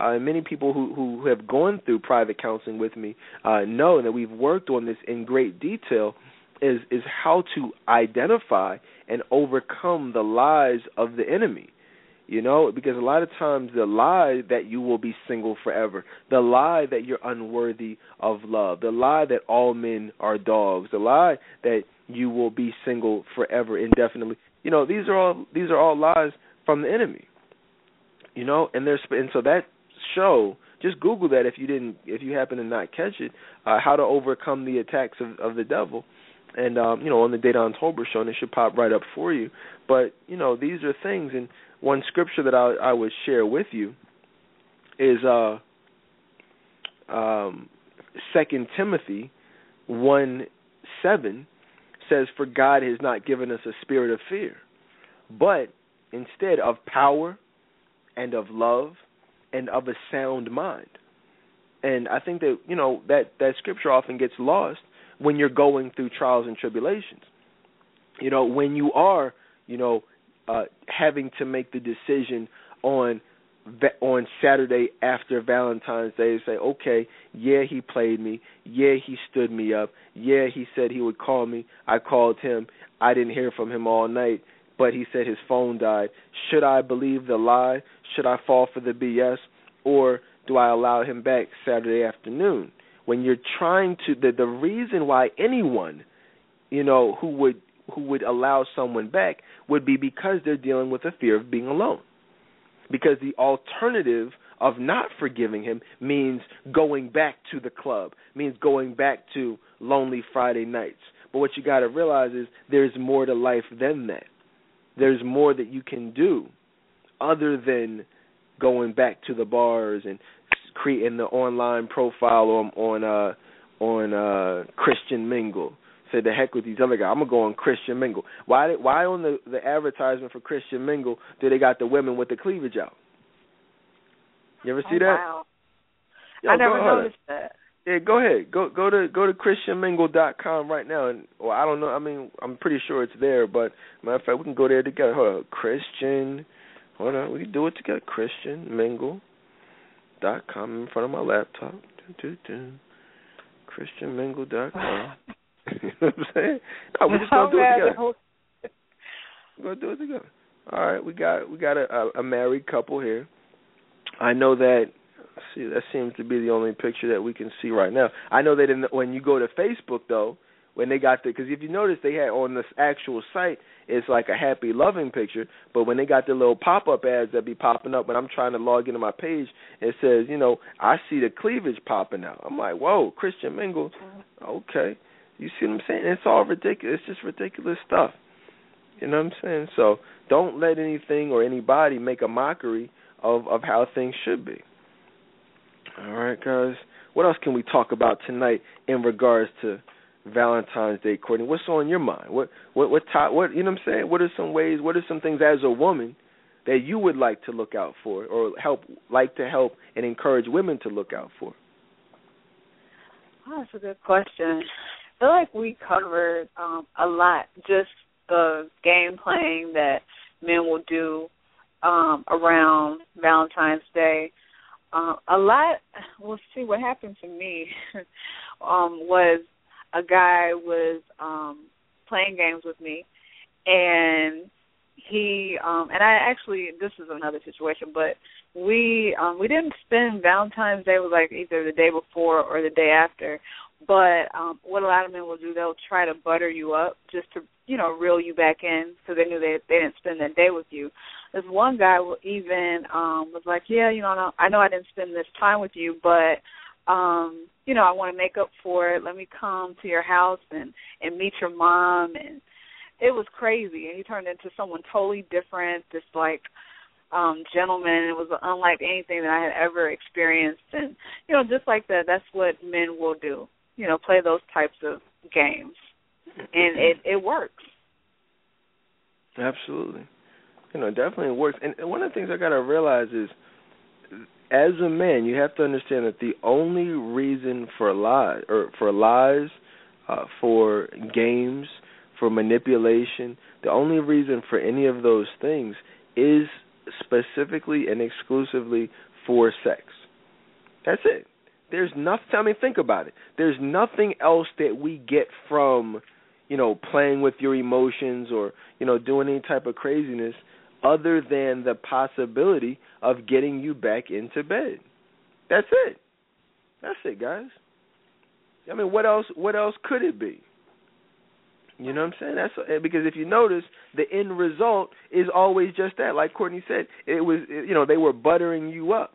Uh, and many people who who have gone through private counseling with me uh, know that we've worked on this in great detail is is how to identify and overcome the lies of the enemy. You know, because a lot of times the lie that you will be single forever, the lie that you're unworthy of love, the lie that all men are dogs, the lie that you will be single forever indefinitely. You know, these are all these are all lies from the enemy. You know, and there's and so that show just Google that if you didn't if you happen to not catch it, uh, how to overcome the attacks of, of the devil and um, you know, on the Dedan Tolbert show and it should pop right up for you. But, you know, these are things and one scripture that I, I would share with you is uh um Second Timothy one seven says, For God has not given us a spirit of fear, but instead of power and of love and of a sound mind. And I think that, you know, that, that scripture often gets lost when you're going through trials and tribulations. You know, when you are, you know, uh, having to make the decision on on Saturday after Valentine's Day say, okay, yeah, he played me. Yeah, he stood me up. Yeah, he said he would call me. I called him. I didn't hear from him all night, but he said his phone died. Should I believe the lie? Should I fall for the BS? Or do I allow him back Saturday afternoon? When you're trying to the the reason why anyone, you know, who would who would allow someone back would be because they're dealing with a fear of being alone. Because the alternative of not forgiving him means going back to the club, means going back to lonely Friday nights. But what you got to realize is there's more to life than that. There's more that you can do other than going back to the bars and creating the online profile on on uh on uh Christian Mingle said the heck with these other guys. I'm gonna go on Christian Mingle. Why why on the the advertisement for Christian Mingle do they got the women with the cleavage out? You ever see oh, that? Wow. Yo, I never noticed that. Yeah, go ahead. Go go to go to christianmingle.com right now, and well, I don't know. I mean, I'm pretty sure it's there, but matter of fact, we can go there together. Hold on, Christian. Hold on, we can do it together. Christianmingle.com in front of my laptop. Do, do, do. Christianmingle.com. you know what I'm saying? No, we're just gonna do it together. We're gonna do it together. All right, we got we got a, a married couple here. I know that. See, that seems to be the only picture that we can see right now. I know that in the, when you go to Facebook though, when they got the because if you notice they had on this actual site it's like a happy loving picture, but when they got the little pop up ads that be popping up when I'm trying to log into my page, it says you know I see the cleavage popping out. I'm like, whoa, Christian Mingle, okay. You see what I'm saying? It's all ridiculous. It's just ridiculous stuff. You know what I'm saying? So don't let anything or anybody make a mockery of of how things should be. All right, guys. What else can we talk about tonight in regards to Valentine's Day, Courtney? What's on your mind? What what what top, what you know what I'm saying? What are some ways? What are some things as a woman that you would like to look out for, or help like to help and encourage women to look out for? Oh, that's a good question feel like we covered um, a lot. Just the game playing that men will do um, around Valentine's Day. Uh, a lot. We'll see what happened to me. um, was a guy was um, playing games with me, and he um and I actually this is another situation, but we um we didn't spend Valentine's Day was like either the day before or the day after. But um what a lot of men will do, they'll try to butter you up just to you know reel you back in because they knew they they didn't spend that day with you. This one guy will even um was like, yeah, you know, I know I didn't spend this time with you, but um you know I want to make up for it. Let me come to your house and and meet your mom. And it was crazy. And he turned into someone totally different this like um gentleman. It was unlike anything that i had ever experienced. And you know just like that that's what men will do you know play those types of games. And it it works. Absolutely. You know definitely works. And one of the things i got to realize is as a man you have to understand that the only reason for lies or for lies uh for games for manipulation the only reason for any of those things is specifically and exclusively for sex. That's it there's nothing. I mean, think about it. There's nothing else that we get from, you know, playing with your emotions or you know doing any type of craziness other than the possibility of getting you back into bed. That's it. That's it, guys. I mean, what else? What else could it be? You know what I'm saying? That's because if you notice, the end result is always just that. Like Courtney said, it was you know they were buttering you up,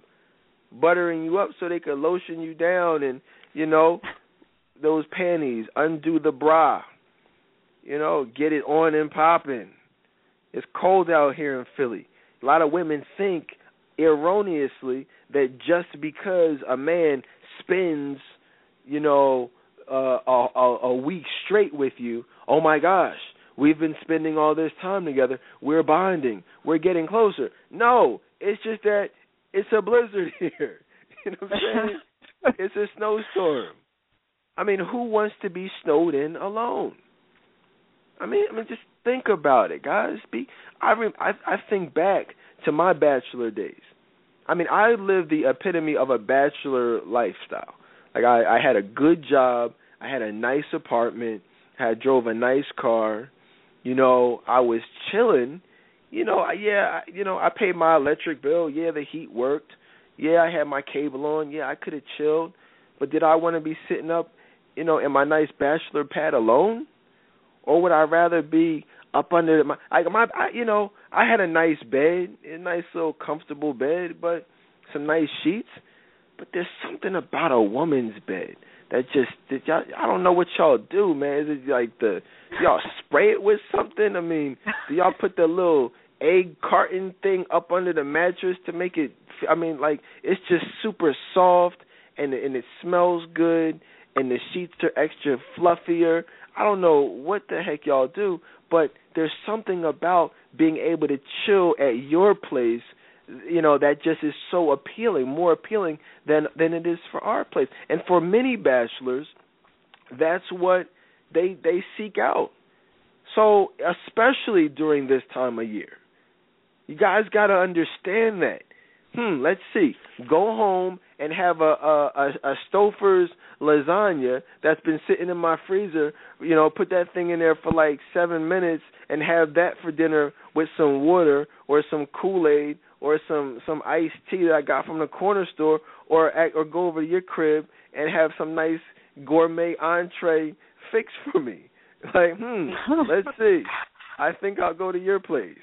buttering you up so they could lotion you down and you know those panties, undo the bra, you know, get it on and popping. It's cold out here in Philly. A lot of women think erroneously that just because a man spends, you know, uh, a, a, a week straight with you, oh my gosh, we've been spending all this time together. We're bonding. We're getting closer. No, it's just that it's a blizzard here. You know what I'm saying? it's a snowstorm. I mean, who wants to be snowed in alone? I mean, I mean, just think about it, guys. Be I re, I, I think back to my bachelor days. I mean, I lived the epitome of a bachelor lifestyle. Like I, I had a good job, I had a nice apartment, I drove a nice car. You know, I was chilling. You know, yeah, you know, I paid my electric bill. Yeah, the heat worked. Yeah, I had my cable on. Yeah, I could have chilled. But did I want to be sitting up, you know, in my nice bachelor pad alone, or would I rather be up under my, I, my, I, you know, I had a nice bed, a nice little comfortable bed, but some nice sheets. But there's something about a woman's bed that just that y'all I don't know what y'all do, man. Is it like the y'all spray it with something? I mean, do y'all put the little egg carton thing up under the mattress to make it I mean, like it's just super soft and and it smells good and the sheets are extra fluffier. I don't know what the heck y'all do, but there's something about being able to chill at your place you know that just is so appealing, more appealing than than it is for our place. And for many bachelors, that's what they they seek out. So especially during this time of year, you guys got to understand that. Hmm. Let's see. Go home and have a a, a, a Stouffer's lasagna that's been sitting in my freezer. You know, put that thing in there for like seven minutes and have that for dinner with some water or some Kool Aid or some some iced tea that I got from the corner store, or or go over to your crib and have some nice gourmet entree fixed for me. Like, hmm, let's see. I think I'll go to your place.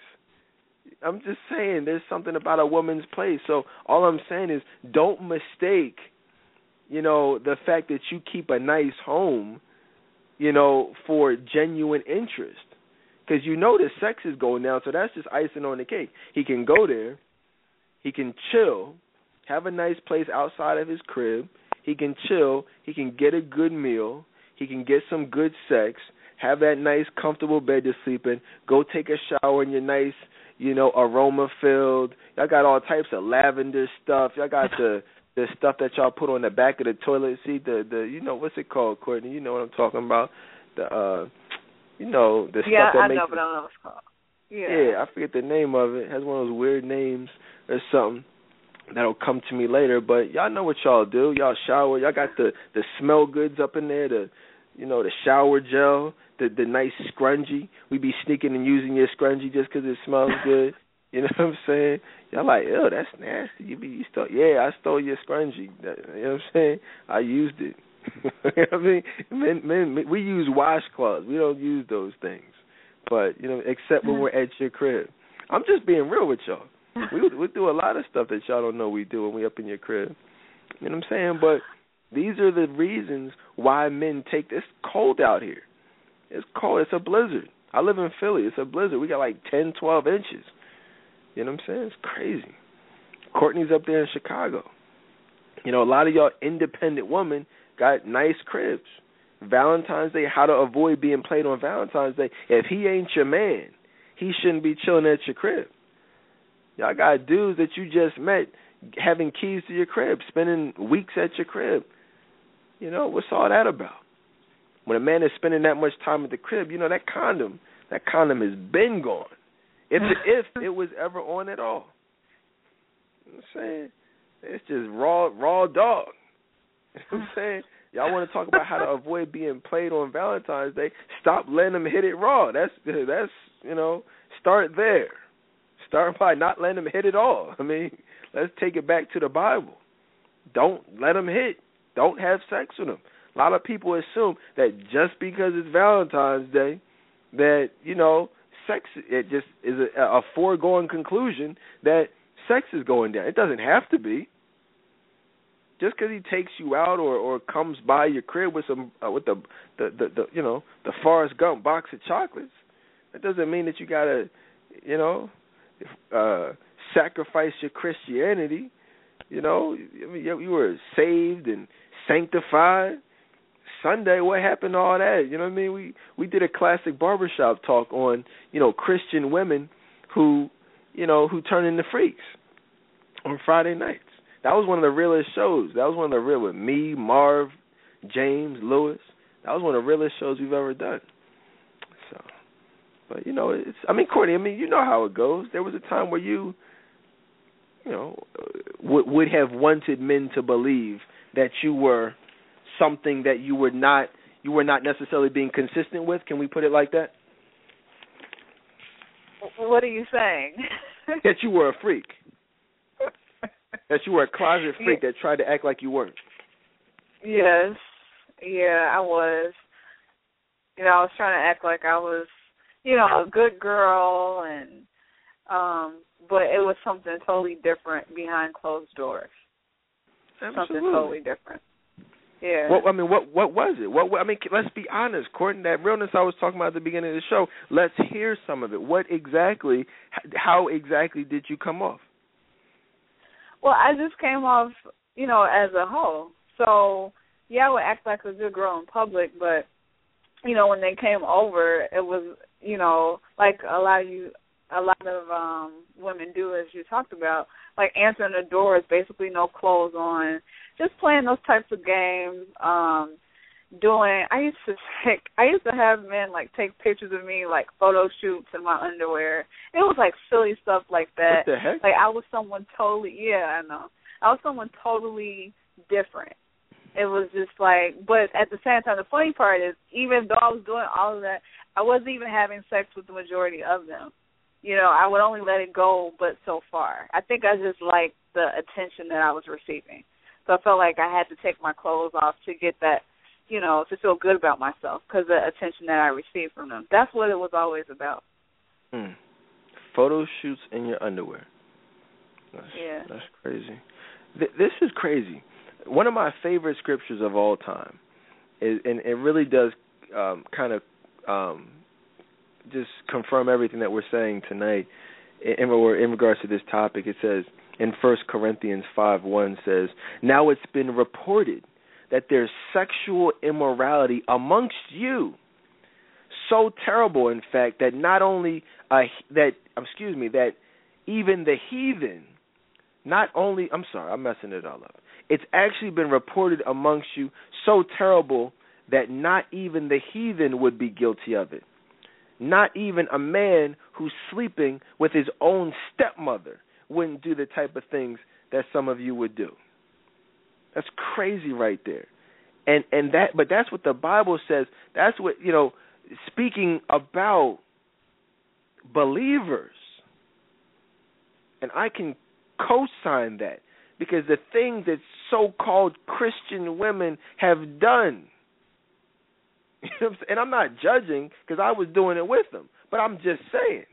I'm just saying, there's something about a woman's place. So all I'm saying is, don't mistake, you know, the fact that you keep a nice home, you know, for genuine interest. Because you know the sex is going down, so that's just icing on the cake. He can go there, he can chill, have a nice place outside of his crib. He can chill. He can get a good meal. He can get some good sex. Have that nice, comfortable bed to sleep in. Go take a shower in your nice, you know, aroma filled. Y'all got all types of lavender stuff. Y'all got the the stuff that y'all put on the back of the toilet seat. The the you know what's it called, Courtney? You know what I'm talking about. The uh, you know the yeah, stuff that I makes. know, but I don't know what it's called. Yeah. yeah, I forget the name of it. it. Has one of those weird names or something that'll come to me later. But y'all know what y'all do. Y'all shower. Y'all got the the smell goods up in there. The you know the shower gel. The the nice scrunchie. We be sneaking and using your scrunchie just 'cause it smells good. You know what I'm saying? Y'all like, oh, that's nasty. You be you stole, yeah, I stole your scrunchie. You know what I'm saying? I used it. you know I mean, men, men, men, we use washcloths. We don't use those things. But you know, except when we're at your crib. I'm just being real with y'all we we do a lot of stuff that y'all don't know we do when we up in your crib. You know what I'm saying? But these are the reasons why men take this cold out here. It's cold. It's a blizzard. I live in Philly. It's a blizzard. We got like ten, twelve inches. You know what I'm saying? It's crazy. Courtney's up there in Chicago. You know, a lot of y'all independent women got nice cribs. Valentine's Day, how to avoid being played on Valentine's Day. If he ain't your man, he shouldn't be chilling at your crib. Y'all got dudes that you just met having keys to your crib, spending weeks at your crib. You know, what's all that about? When a man is spending that much time at the crib, you know that condom, that condom has been gone. If if it was ever on at all. You know what I'm saying? It's just raw raw dog. You know what I'm saying? Y'all want to talk about how to avoid being played on Valentine's Day? Stop letting them hit it raw. That's that's you know, start there Start by not letting them hit at all. I mean, let's take it back to the Bible. Don't let them hit. Don't have sex with them. A lot of people assume that just because it's Valentine's Day, that you know, sex it just is a, a foregone conclusion that sex is going down. It doesn't have to be. Just because he takes you out or or comes by your crib with some uh, with the, the the the you know the Forrest Gump box of chocolates, that doesn't mean that you gotta you know uh sacrifice your Christianity. You know, mean, you were saved and sanctified. Sunday, what happened to all that? You know what I mean? We we did a classic barbershop talk on, you know, Christian women who, you know, who turn into freaks on Friday nights. That was one of the realest shows. That was one of the real with me, Marv, James, Lewis. That was one of the realest shows we've ever done. So, but you know, it's. I mean, Courtney. I mean, you know how it goes. There was a time where you, you know, would would have wanted men to believe that you were something that you were not. You were not necessarily being consistent with. Can we put it like that? What are you saying? that you were a freak. that you were a closet freak yeah. that tried to act like you weren't. Yes. Yeah, I was. You know, I was trying to act like I was, you know, a good girl and um but it was something totally different behind closed doors. Absolutely. Something totally different. Yeah. Well, I mean, what what was it? What, what I mean, let's be honest, Courtney. That realness I was talking about at the beginning of the show. Let's hear some of it. What exactly? How exactly did you come off? Well, I just came off, you know, as a hoe. So yeah, I would act like a good girl in public, but you know, when they came over, it was, you know, like a lot of you, a lot of um women do, as you talked about, like answering the door is basically no clothes on, just playing those types of games. Um doing I used to take I used to have men like take pictures of me like photo shoots in my underwear. It was like silly stuff like that. What the heck? Like I was someone totally yeah, I know. I was someone totally different. It was just like but at the same time the funny part is even though I was doing all of that, I wasn't even having sex with the majority of them. You know, I would only let it go but so far. I think I just liked the attention that I was receiving. So I felt like I had to take my clothes off to get that you know, to feel good about myself because the attention that I received from them. That's what it was always about. Hmm. Photo shoots in your underwear. That's, yeah. That's crazy. Th- this is crazy. One of my favorite scriptures of all time, is, and it really does um, kind of um, just confirm everything that we're saying tonight in, in, in regards to this topic. It says in First Corinthians five one says, "Now it's been reported." that there's sexual immorality amongst you. So terrible, in fact, that not only uh, that excuse me that even the heathen, not only I'm sorry, I'm messing it all up. It's actually been reported amongst you so terrible that not even the heathen would be guilty of it. Not even a man who's sleeping with his own stepmother wouldn't do the type of things that some of you would do. That's crazy right there. And and that but that's what the Bible says. That's what, you know, speaking about believers. And I can co-sign that because the things that so-called Christian women have done and I'm not judging because I was doing it with them, but I'm just saying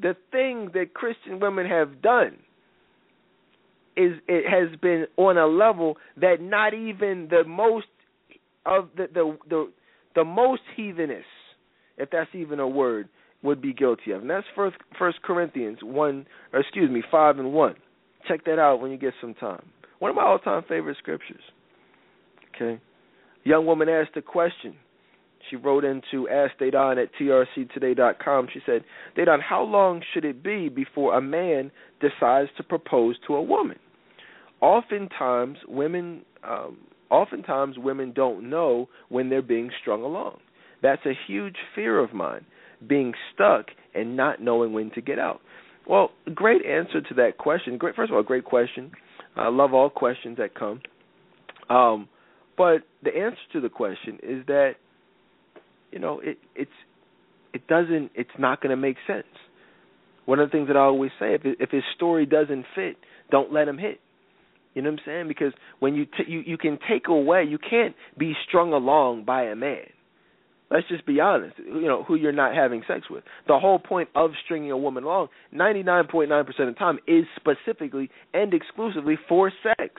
the things that Christian women have done is it has been on a level that not even the most of the the the, the most heathenish, if that's even a word, would be guilty of. And that's first First Corinthians one, or excuse me, five and one. Check that out when you get some time. One of my all-time favorite scriptures. Okay, young woman asked a question. She wrote into Ask Dedan at trctoday.com. She said, Dedan, how long should it be before a man decides to propose to a woman? Oftentimes, women, um, oftentimes women don't know when they're being strung along. That's a huge fear of mine, being stuck and not knowing when to get out. Well, great answer to that question. Great, first of all, great question. I love all questions that come. Um, but the answer to the question is that you know it it's it doesn't it's not going to make sense One of the things that I always say, if if his story doesn't fit, don't let him hit. You know what I'm saying? Because when you t- you you can take away, you can't be strung along by a man. Let's just be honest. You know who you're not having sex with. The whole point of stringing a woman along, 99.9% of the time, is specifically and exclusively for sex.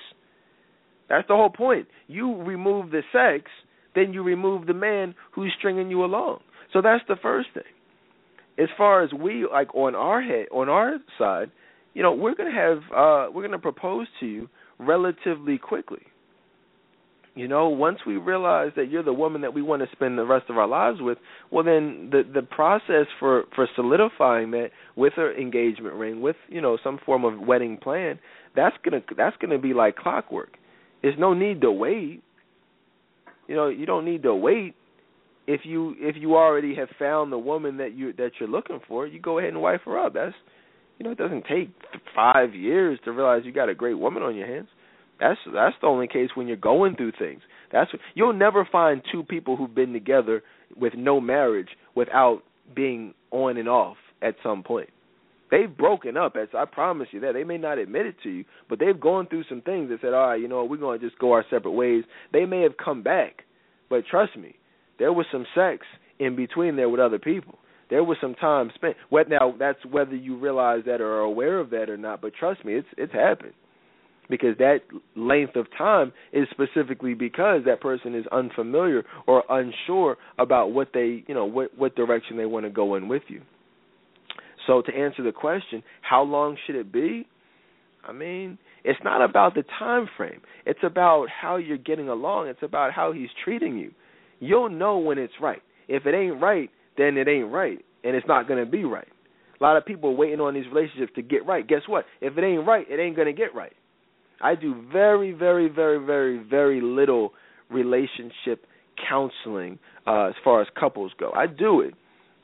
That's the whole point. You remove the sex, then you remove the man who's stringing you along. So that's the first thing. As far as we like on our head, on our side, you know, we're gonna have uh we're gonna propose to you relatively quickly. You know, once we realize that you're the woman that we want to spend the rest of our lives with, well then the the process for for solidifying that with an engagement ring, with, you know, some form of wedding plan, that's going to that's going to be like clockwork. There's no need to wait. You know, you don't need to wait if you if you already have found the woman that you that you're looking for, you go ahead and wife her up. That's you know, it doesn't take 5 years to realize you got a great woman on your hands. That's that's the only case when you're going through things. That's you'll never find two people who've been together with no marriage without being on and off at some point. They've broken up. As I promise you that they may not admit it to you, but they've gone through some things that said, "All right, you know, we're going to just go our separate ways." They may have come back, but trust me, there was some sex in between there with other people. There was some time spent. Now? That's whether you realize that or are aware of that or not. But trust me, it's it's happened because that length of time is specifically because that person is unfamiliar or unsure about what they you know what what direction they want to go in with you so to answer the question how long should it be? I mean it's not about the time frame. It's about how you're getting along. It's about how he's treating you. You'll know when it's right. If it ain't right then it ain't right and it's not going to be right. A lot of people are waiting on these relationships to get right. Guess what? If it ain't right it ain't going to get right. I do very, very, very, very, very little relationship counseling uh, as far as couples go. I do it.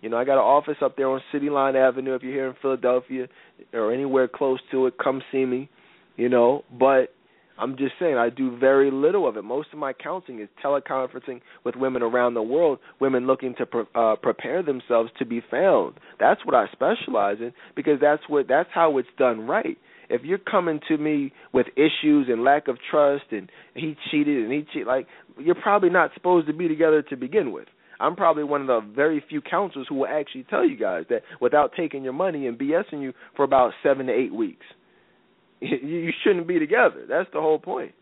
You know, I got an office up there on City Line Avenue. If you're here in Philadelphia or anywhere close to it, come see me. You know, but I'm just saying I do very little of it. Most of my counseling is teleconferencing with women around the world, women looking to pre- uh, prepare themselves to be found. That's what I specialize in because that's what that's how it's done right if you're coming to me with issues and lack of trust and he cheated and he cheated, like you're probably not supposed to be together to begin with. I'm probably one of the very few counselors who will actually tell you guys that without taking your money and BSing you for about seven to eight weeks. You shouldn't be together. That's the whole point.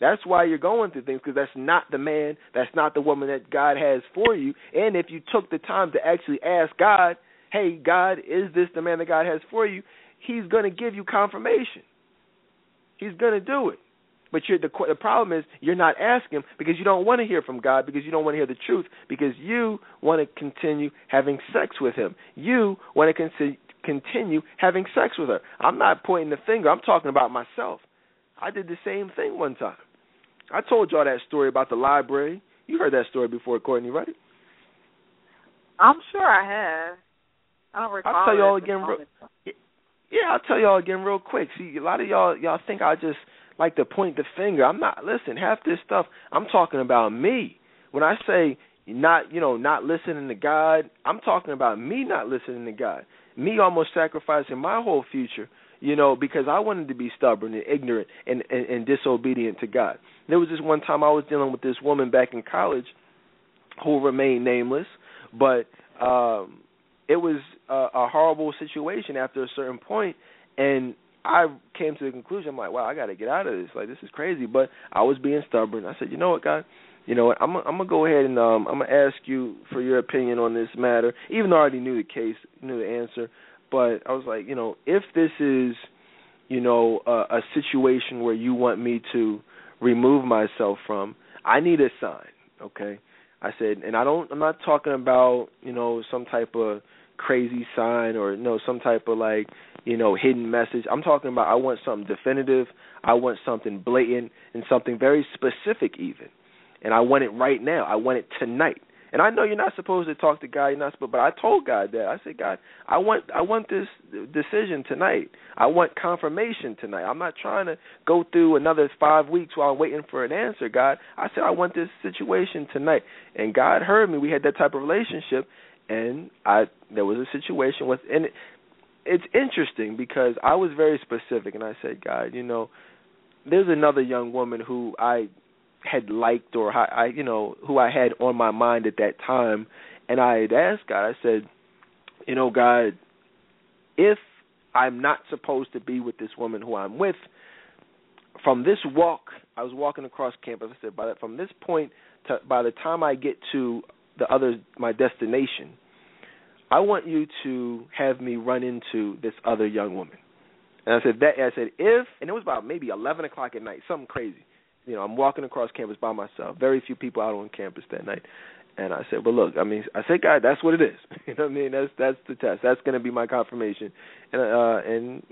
That's why you're going through things because that's not the man, that's not the woman that God has for you. And if you took the time to actually ask God, "Hey, God, is this the man that God has for you?" he's going to give you confirmation. He's going to do it. But you're, the the problem is you're not asking because you don't want to hear from God because you don't want to hear the truth because you want to continue having sex with Him. You want to con- continue having sex with her. I'm not pointing the finger. I'm talking about myself. I did the same thing one time. I told y'all that story about the library. You heard that story before, Courtney, right? I'm sure I have. I don't recall. I'll tell y'all again. Real, yeah, I'll tell y'all again real quick. See, a lot of y'all y'all think I just like to point the finger. I'm not. Listen, half this stuff I'm talking about me. When I say not, you know, not listening to God, I'm talking about me not listening to God. Me almost sacrificing my whole future, you know, because I wanted to be stubborn and ignorant and, and, and disobedient to God. There was this one time I was dealing with this woman back in college who remained nameless, but um it was a, a horrible situation after a certain point, and I came to the conclusion. I'm like, wow, I got to get out of this. Like, this is crazy. But I was being stubborn. I said, you know what, God, you know what? I'm I'm gonna go ahead and um I'm gonna ask you for your opinion on this matter, even though I already knew the case, knew the answer. But I was like, you know, if this is, you know, a, a situation where you want me to remove myself from, I need a sign. Okay. I said, and I don't. I'm not talking about you know some type of crazy sign or you know some type of like you know hidden message. I'm talking about I want something definitive. I want something blatant and something very specific even. And I want it right now. I want it tonight. And I know you're not supposed to talk to God. You're not supposed, but I told God that. I said, God, I want I want this decision tonight. I want confirmation tonight. I'm not trying to go through another five weeks while I'm waiting for an answer. God, I said I want this situation tonight. And God heard me. We had that type of relationship, and I there was a situation with and it's interesting because I was very specific, and I said, God, you know, there's another young woman who I had liked or I, you know, who I had on my mind at that time, and I had asked God. I said, you know, God, if I'm not supposed to be with this woman who I'm with, from this walk, I was walking across campus. I said, by the, from this point to by the time I get to the other my destination, I want you to have me run into this other young woman. And I said that I said if and it was about maybe eleven o'clock at night, something crazy. You know, I'm walking across campus by myself. Very few people out on campus that night. And I said, Well look, I mean I said, God, that's what it is. you know what I mean? That's that's the test. That's gonna be my confirmation. And uh and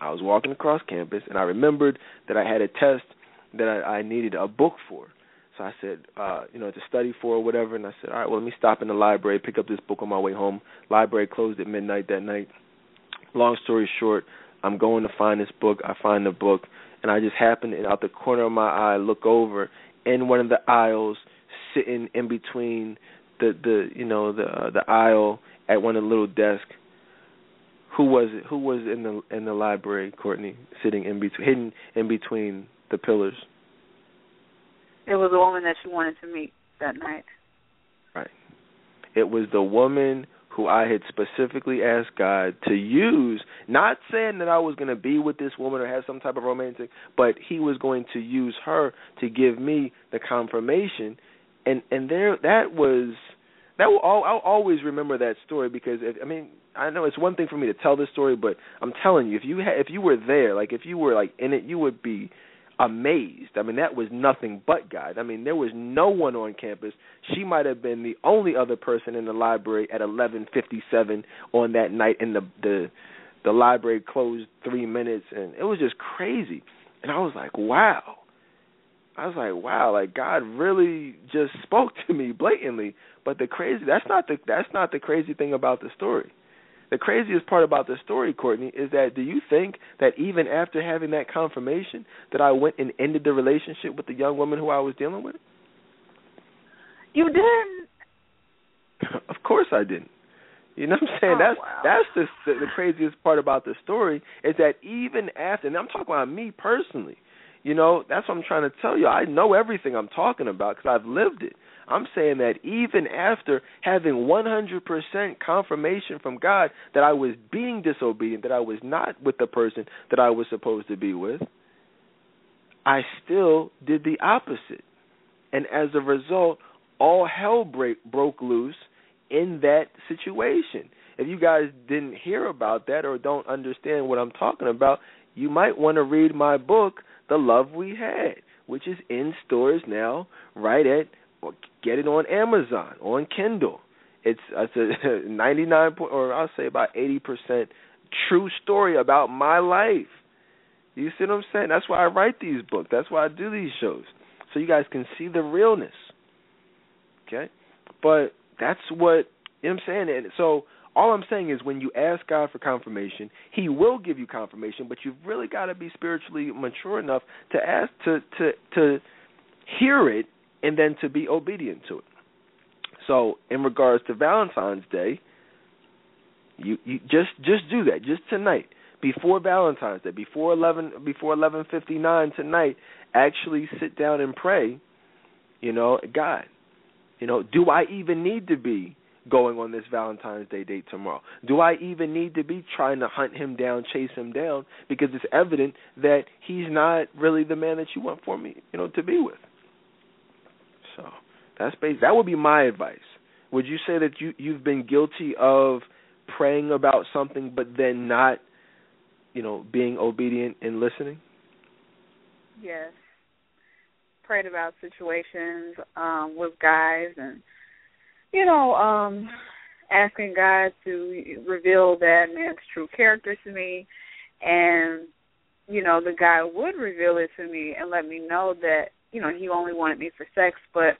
I was walking across campus and I remembered that I had a test that I, I needed a book for. So I said, uh, you know, to study for or whatever. And I said, all right, well, let me stop in the library, pick up this book on my way home. Library closed at midnight that night. Long story short, I'm going to find this book. I find the book, and I just happened to, out the corner of my eye, look over in one of the aisles, sitting in between the the you know the uh, the aisle at one of the little desks. Who was it? Who was in the in the library, Courtney, sitting in between, hidden in between the pillars? It was a woman that she wanted to meet that night. Right. It was the woman who I had specifically asked God to use, not saying that I was going to be with this woman or have some type of romantic, but He was going to use her to give me the confirmation, and and there that was that will all, I'll always remember that story because if, I mean I know it's one thing for me to tell this story, but I'm telling you if you ha- if you were there, like if you were like in it, you would be amazed. I mean, that was nothing but God. I mean, there was no one on campus. She might have been the only other person in the library at 11:57 on that night, and the the the library closed three minutes, and it was just crazy. And I was like, wow. I was like, wow, like God really just spoke to me blatantly. But the crazy that's not the that's not the crazy thing about the story. The craziest part about the story, Courtney, is that do you think that even after having that confirmation that I went and ended the relationship with the young woman who I was dealing with? You didn't. of course I didn't. You know what I'm saying? Oh, that's wow. that's the, the the craziest part about the story is that even after, and I'm talking about me personally, you know, that's what I'm trying to tell you. I know everything I'm talking about because I've lived it. I'm saying that even after having 100% confirmation from God that I was being disobedient, that I was not with the person that I was supposed to be with, I still did the opposite. And as a result, all hell break, broke loose in that situation. If you guys didn't hear about that or don't understand what I'm talking about, you might want to read my book, The Love We Had, which is in stores now, right at get it on Amazon, on Kindle. It's it's a 99 point, or I'll say about 80 percent true story about my life. You see what I'm saying? That's why I write these books. That's why I do these shows, so you guys can see the realness. Okay, but that's what you know what I'm saying. And so all I'm saying is when you ask God for confirmation, He will give you confirmation, but you've really got to be spiritually mature enough to ask to to to hear it and then to be obedient to it. So, in regards to Valentine's Day, you you just just do that just tonight before Valentine's Day, before eleven before eleven fifty nine tonight. Actually, sit down and pray. You know, God, you know, do I even need to be going on this Valentine's Day date tomorrow? Do I even need to be trying to hunt him down, chase him down? Because it's evident that he's not really the man that you want for me, you know, to be with. That's basic. That would be my advice. Would you say that you you've been guilty of praying about something but then not, you know, being obedient and listening? Yes. Prayed about situations um with guys and you know, um asking God to reveal that man's true character to me and you know, the guy would reveal it to me and let me know that, you know, he only wanted me for sex, but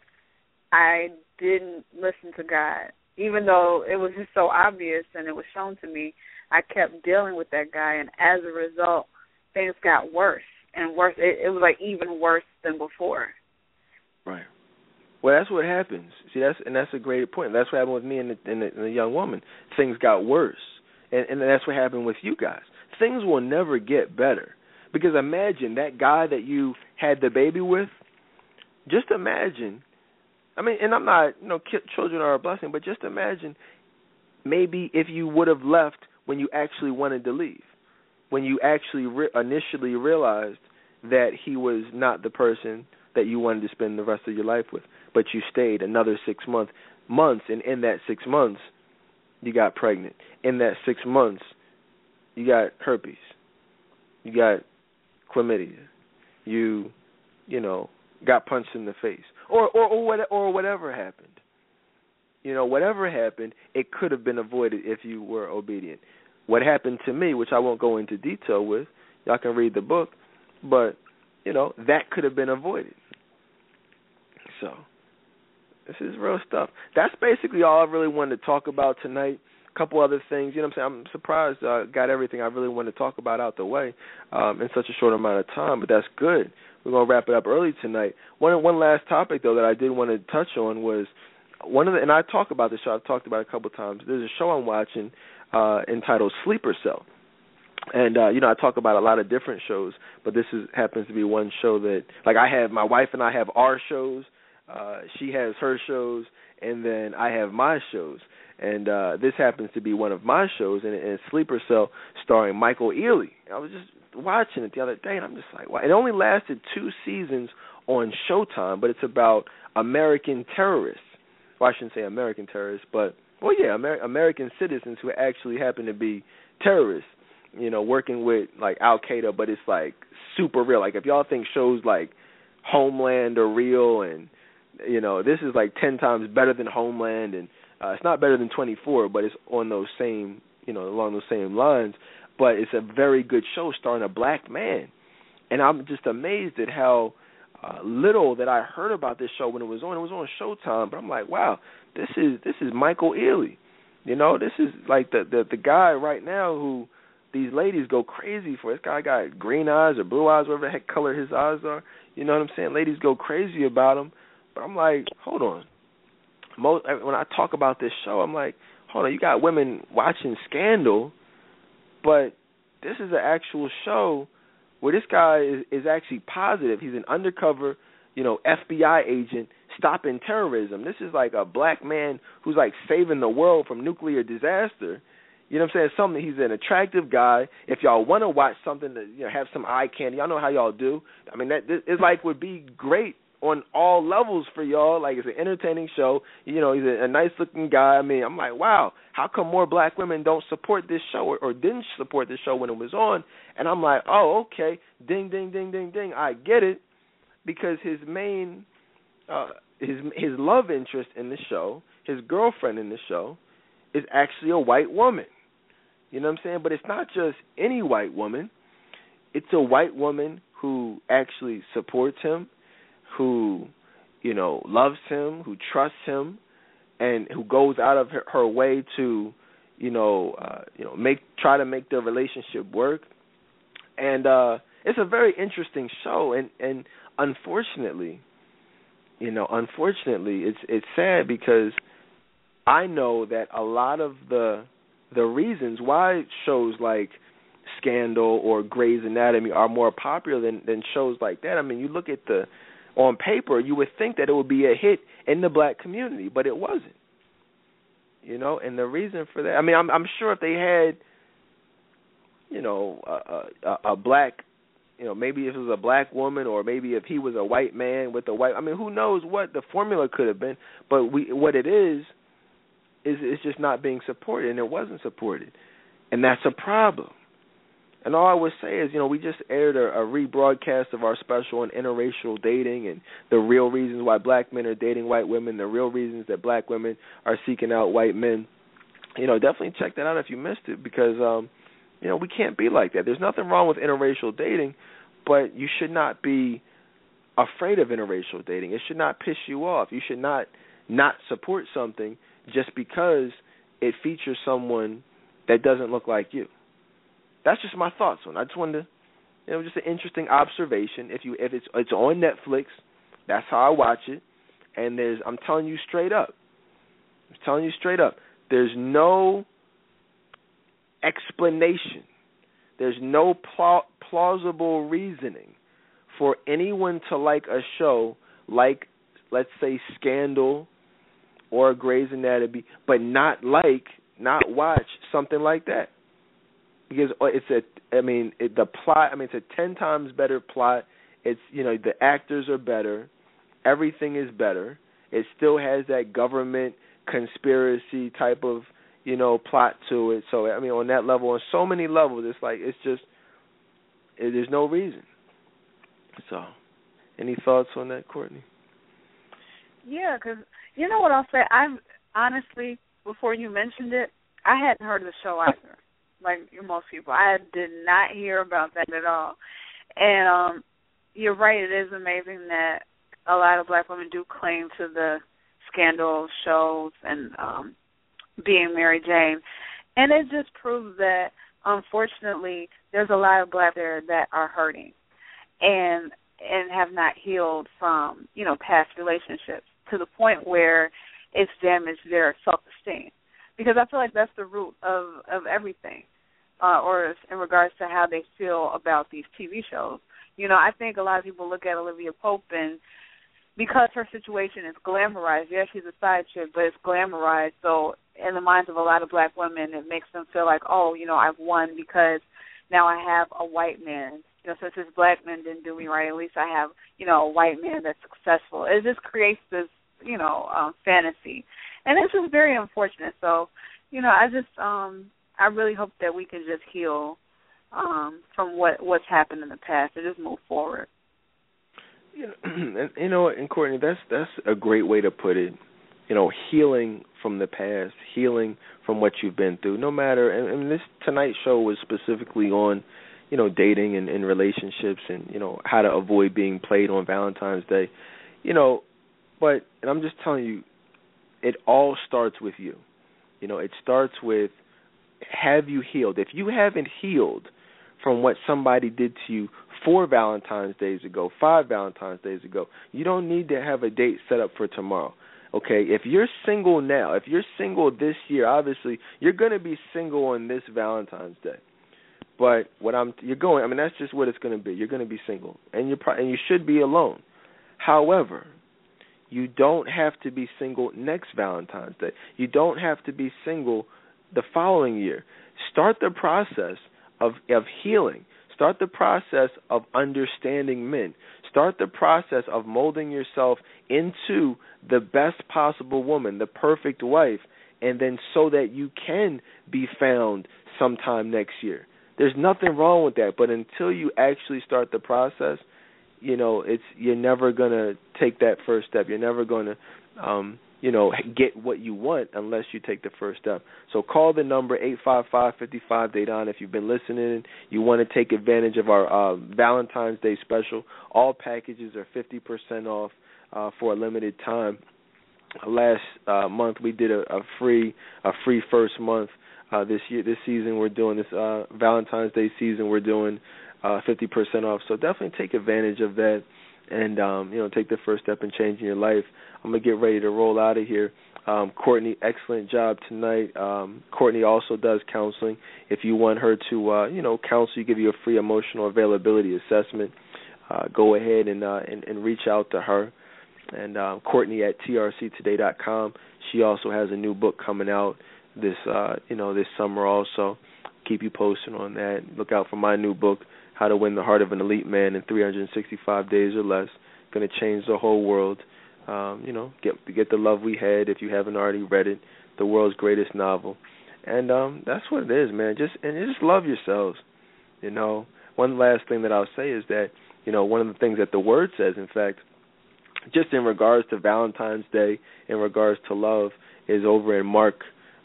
I didn't listen to God. Even though it was just so obvious and it was shown to me, I kept dealing with that guy and as a result things got worse and worse. It, it was like even worse than before. Right. Well, that's what happens. See, that's and that's a great point. That's what happened with me and the, and the, and the young woman. Things got worse, and, and that's what happened with you guys. Things will never get better because imagine that guy that you had the baby with. Just imagine. I mean, and I'm not, you know, children are a blessing, but just imagine maybe if you would have left when you actually wanted to leave, when you actually re- initially realized that he was not the person that you wanted to spend the rest of your life with, but you stayed another six months, months, and in that six months, you got pregnant. In that six months, you got herpes, you got chlamydia, you, you know, got punched in the face, or or or, what, or whatever happened. You know, whatever happened, it could have been avoided if you were obedient. What happened to me, which I won't go into detail with, y'all can read the book, but you know that could have been avoided. So this is real stuff. That's basically all I really wanted to talk about tonight. A couple other things, you know what I'm saying? I'm surprised I got everything I really wanted to talk about out the way um, in such a short amount of time, but that's good. We're gonna wrap it up early tonight. One one last topic though that I did want to touch on was one of the and I talk about this show. I've talked about it a couple times. There's a show I'm watching uh, entitled Sleeper Cell, and uh, you know I talk about a lot of different shows, but this is happens to be one show that like I have my wife and I have our shows uh, she has her shows, and then I have my shows. And uh, this happens to be one of my shows, and, and Sleeper Cell, starring Michael Ealy. I was just watching it the other day, and I'm just like, wow. It only lasted two seasons on Showtime, but it's about American terrorists. Well, I shouldn't say American terrorists, but well, yeah, Amer- American citizens who actually happen to be terrorists. You know, working with like Al Qaeda, but it's like super real. Like if y'all think shows like Homeland are real and you know, this is like ten times better than Homeland, and uh, it's not better than 24, but it's on those same, you know, along those same lines. But it's a very good show starring a black man, and I'm just amazed at how uh, little that I heard about this show when it was on. It was on Showtime, but I'm like, wow, this is this is Michael Ealy. You know, this is like the the the guy right now who these ladies go crazy for. This guy got green eyes or blue eyes, whatever the heck color his eyes are. You know what I'm saying? Ladies go crazy about him but I'm like, hold on. Most when I talk about this show, I'm like, hold on, you got women watching Scandal, but this is an actual show where this guy is, is actually positive. He's an undercover, you know, FBI agent stopping terrorism. This is like a black man who's like saving the world from nuclear disaster. You know what I'm saying? Something he's an attractive guy. If y'all want to watch something that you know have some eye candy, y'all know how y'all do. I mean that it's like would be great on all levels for y'all. Like it's an entertaining show. You know, he's a, a nice looking guy. I mean, I'm like, wow, how come more black women don't support this show or, or didn't support this show when it was on? And I'm like, oh, okay, ding, ding, ding, ding, ding. I get it because his main, uh, his his love interest in the show, his girlfriend in the show, is actually a white woman. You know what I'm saying? But it's not just any white woman. It's a white woman who actually supports him, who you know loves him, who trusts him, and who goes out of her, her way to you know uh, you know make try to make their relationship work. And uh it's a very interesting show and and unfortunately you know unfortunately it's it's sad because I know that a lot of the the reasons why shows like Scandal or Grey's Anatomy are more popular than than shows like that. I mean, you look at the on paper, you would think that it would be a hit in the black community, but it wasn't. You know, and the reason for that, I mean, I'm I'm sure if they had, you know, a, a, a black, you know, maybe if it was a black woman, or maybe if he was a white man with a white, I mean, who knows what the formula could have been? But we, what it is, is it's just not being supported, and it wasn't supported, and that's a problem. And all I would say is, you know, we just aired a, a rebroadcast of our special on interracial dating and the real reasons why black men are dating white women, the real reasons that black women are seeking out white men. You know, definitely check that out if you missed it because um, you know, we can't be like that. There's nothing wrong with interracial dating, but you should not be afraid of interracial dating. It should not piss you off. You should not not support something just because it features someone that doesn't look like you that's just my thoughts on. I just wanted to, you know, just an interesting observation. If you if it's it's on Netflix, that's how I watch it. And there's I'm telling you straight up, I'm telling you straight up, there's no explanation. There's no pl- plausible reasoning for anyone to like a show like, let's say, Scandal or Grey's Anatomy, but not like, not watch something like that. Because uh, it's a, I mean, it, the plot. I mean, it's a ten times better plot. It's you know the actors are better, everything is better. It still has that government conspiracy type of you know plot to it. So I mean, on that level, on so many levels, it's like it's just it, there's no reason. So, any thoughts on that, Courtney? Yeah, because you know what I'll say. I'm honestly, before you mentioned it, I hadn't heard of the show either. Like most people, I did not hear about that at all. And um you're right. It is amazing that a lot of black women do claim to the scandal shows and um being Mary Jane, and it just proves that unfortunately there's a lot of black there that are hurting and and have not healed from you know past relationships to the point where it's damaged their self esteem because I feel like that's the root of of everything uh or in regards to how they feel about these TV shows you know I think a lot of people look at Olivia Pope and because her situation is glamorized yeah she's a side chick but it's glamorized so in the minds of a lot of black women it makes them feel like oh you know I've won because now I have a white man you know, since this black man didn't do me right, at least I have, you know, a white man that's successful. It just creates this, you know, um, fantasy, and this is very unfortunate. So, you know, I just, um, I really hope that we can just heal um, from what what's happened in the past and just move forward. You know, and, Courtney, that's that's a great way to put it. You know, healing from the past, healing from what you've been through. No matter, and, and this tonight show was specifically on you know dating and, and relationships and you know how to avoid being played on Valentine's Day, you know, but and I'm just telling you, it all starts with you. You know, it starts with have you healed? If you haven't healed from what somebody did to you four Valentine's days ago, five Valentine's days ago, you don't need to have a date set up for tomorrow. Okay, if you're single now, if you're single this year, obviously you're going to be single on this Valentine's Day. But what I'm you're going, I mean that's just what it's going to be. You're going to be single, and you're pro- and you should be alone. However, you don't have to be single next Valentine's Day. You don't have to be single the following year. Start the process of of healing. Start the process of understanding men. Start the process of molding yourself into the best possible woman, the perfect wife, and then so that you can be found sometime next year. There's nothing wrong with that, but until you actually start the process, you know, it's you're never going to take that first step. You're never going to um you know get what you want unless you take the first step. So call the number eight five five fifty five Dedan if you've been listening. You want to take advantage of our uh, Valentine's Day special. All packages are fifty percent off uh, for a limited time. Last uh, month we did a, a free a free first month uh, this year, this season, we're doing this uh, Valentine's Day season. We're doing uh, 50% off. So definitely take advantage of that, and um, you know, take the first step in changing your life. I'm gonna get ready to roll out of here. Um, Courtney, excellent job tonight. Um, Courtney also does counseling. If you want her to, uh, you know, counsel, you give you a free emotional availability assessment. Uh, go ahead and, uh, and and reach out to her. And um, Courtney at trctoday.com. She also has a new book coming out this uh you know this summer also keep you posted on that look out for my new book how to win the heart of an elite man in 365 days or less going to change the whole world um you know get get the love we had if you haven't already read it the world's greatest novel. And um that's what it is man. Just and just love yourselves you know. One last thing that I'll say is that you know one of the things that the word says in fact just in regards to Valentine's Day in regards to love is over in Mark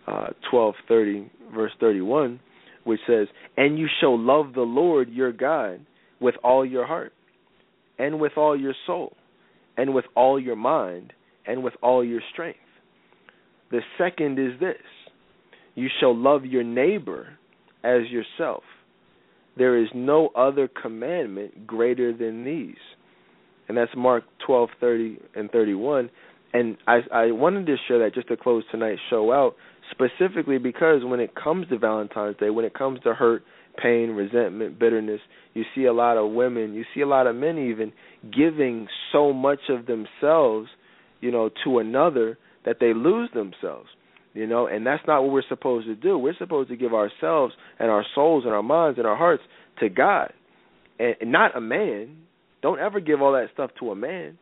uh, 12:30 verse 31 which says and you shall love the Lord your God with all your heart and with all your soul and with all your mind and with all your strength. The second is this. You shall love your neighbor as yourself. There is no other commandment greater than these. And that's Mark 12:30 and 31 and I I wanted to share that just to close tonight's show out specifically because when it comes to Valentine's Day, when it comes to hurt, pain, resentment, bitterness, you see a lot of women, you see a lot of men even giving so much of themselves, you know, to another that they lose themselves. You know, and that's not what we're supposed to do. We're supposed to give ourselves and our souls and our minds and our hearts to God. And, and not a man. Don't ever give all that stuff to a man.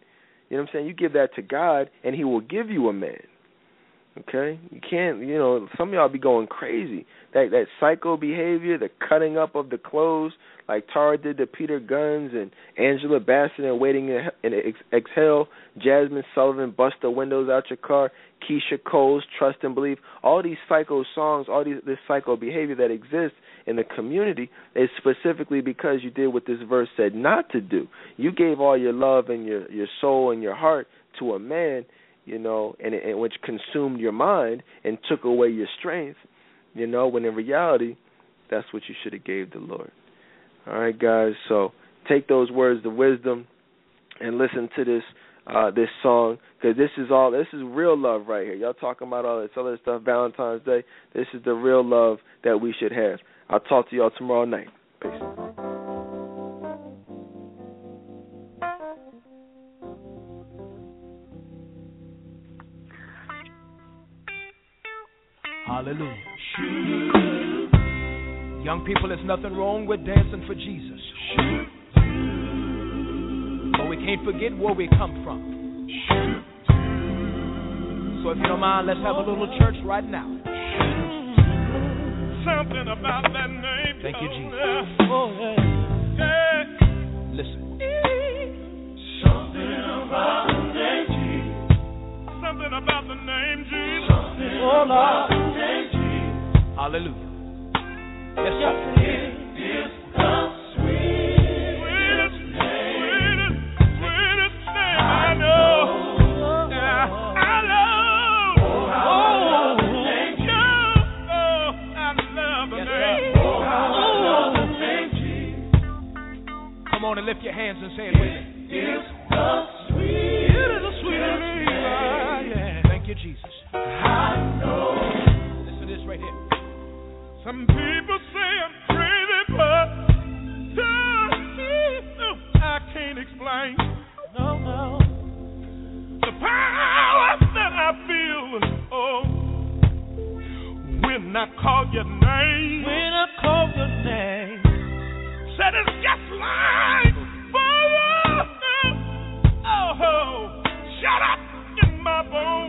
You know what I'm saying? You give that to God and he will give you a man. Okay, you can't. You know, some of y'all be going crazy. That that psycho behavior, the cutting up of the clothes, like Tara did to Peter Gunz and Angela Bassett and Waiting in Exhale, Jazmine Sullivan, Bust the Windows Out Your Car, Keyshia Cole's Trust and Believe. All these psycho songs, all these this psycho behavior that exists in the community is specifically because you did what this verse said not to do. You gave all your love and your your soul and your heart to a man you know, and, and which consumed your mind and took away your strength, you know, when in reality, that's what you should have gave the Lord. All right, guys. So take those words of wisdom and listen to this uh this song because this is all this is real love right here. Y'all talking about all this other stuff, Valentine's Day. This is the real love that we should have. I'll talk to y'all tomorrow night. Peace. Hallelujah. Young people, there's nothing wrong with dancing for Jesus. But we can't forget where we come from. So if you don't mind, let's have a little church right now. Something about that name. Thank you, Jesus. Oh, yeah. Listen. Something about the name Jesus. Something about the name Jesus. Oh, Lord. I know. I know. Oh, I love. Oh, I love the. Come on and lift your hands and say it with me. It is the sweetest name. Thank you, Jesus. I know. Listen to this right here. Some people say I'm crazy, but uh, I can't explain. No, no. The power that I feel, oh, when I call your name. When I call your name. Said it's just like fire. Oh, shut up in my bones.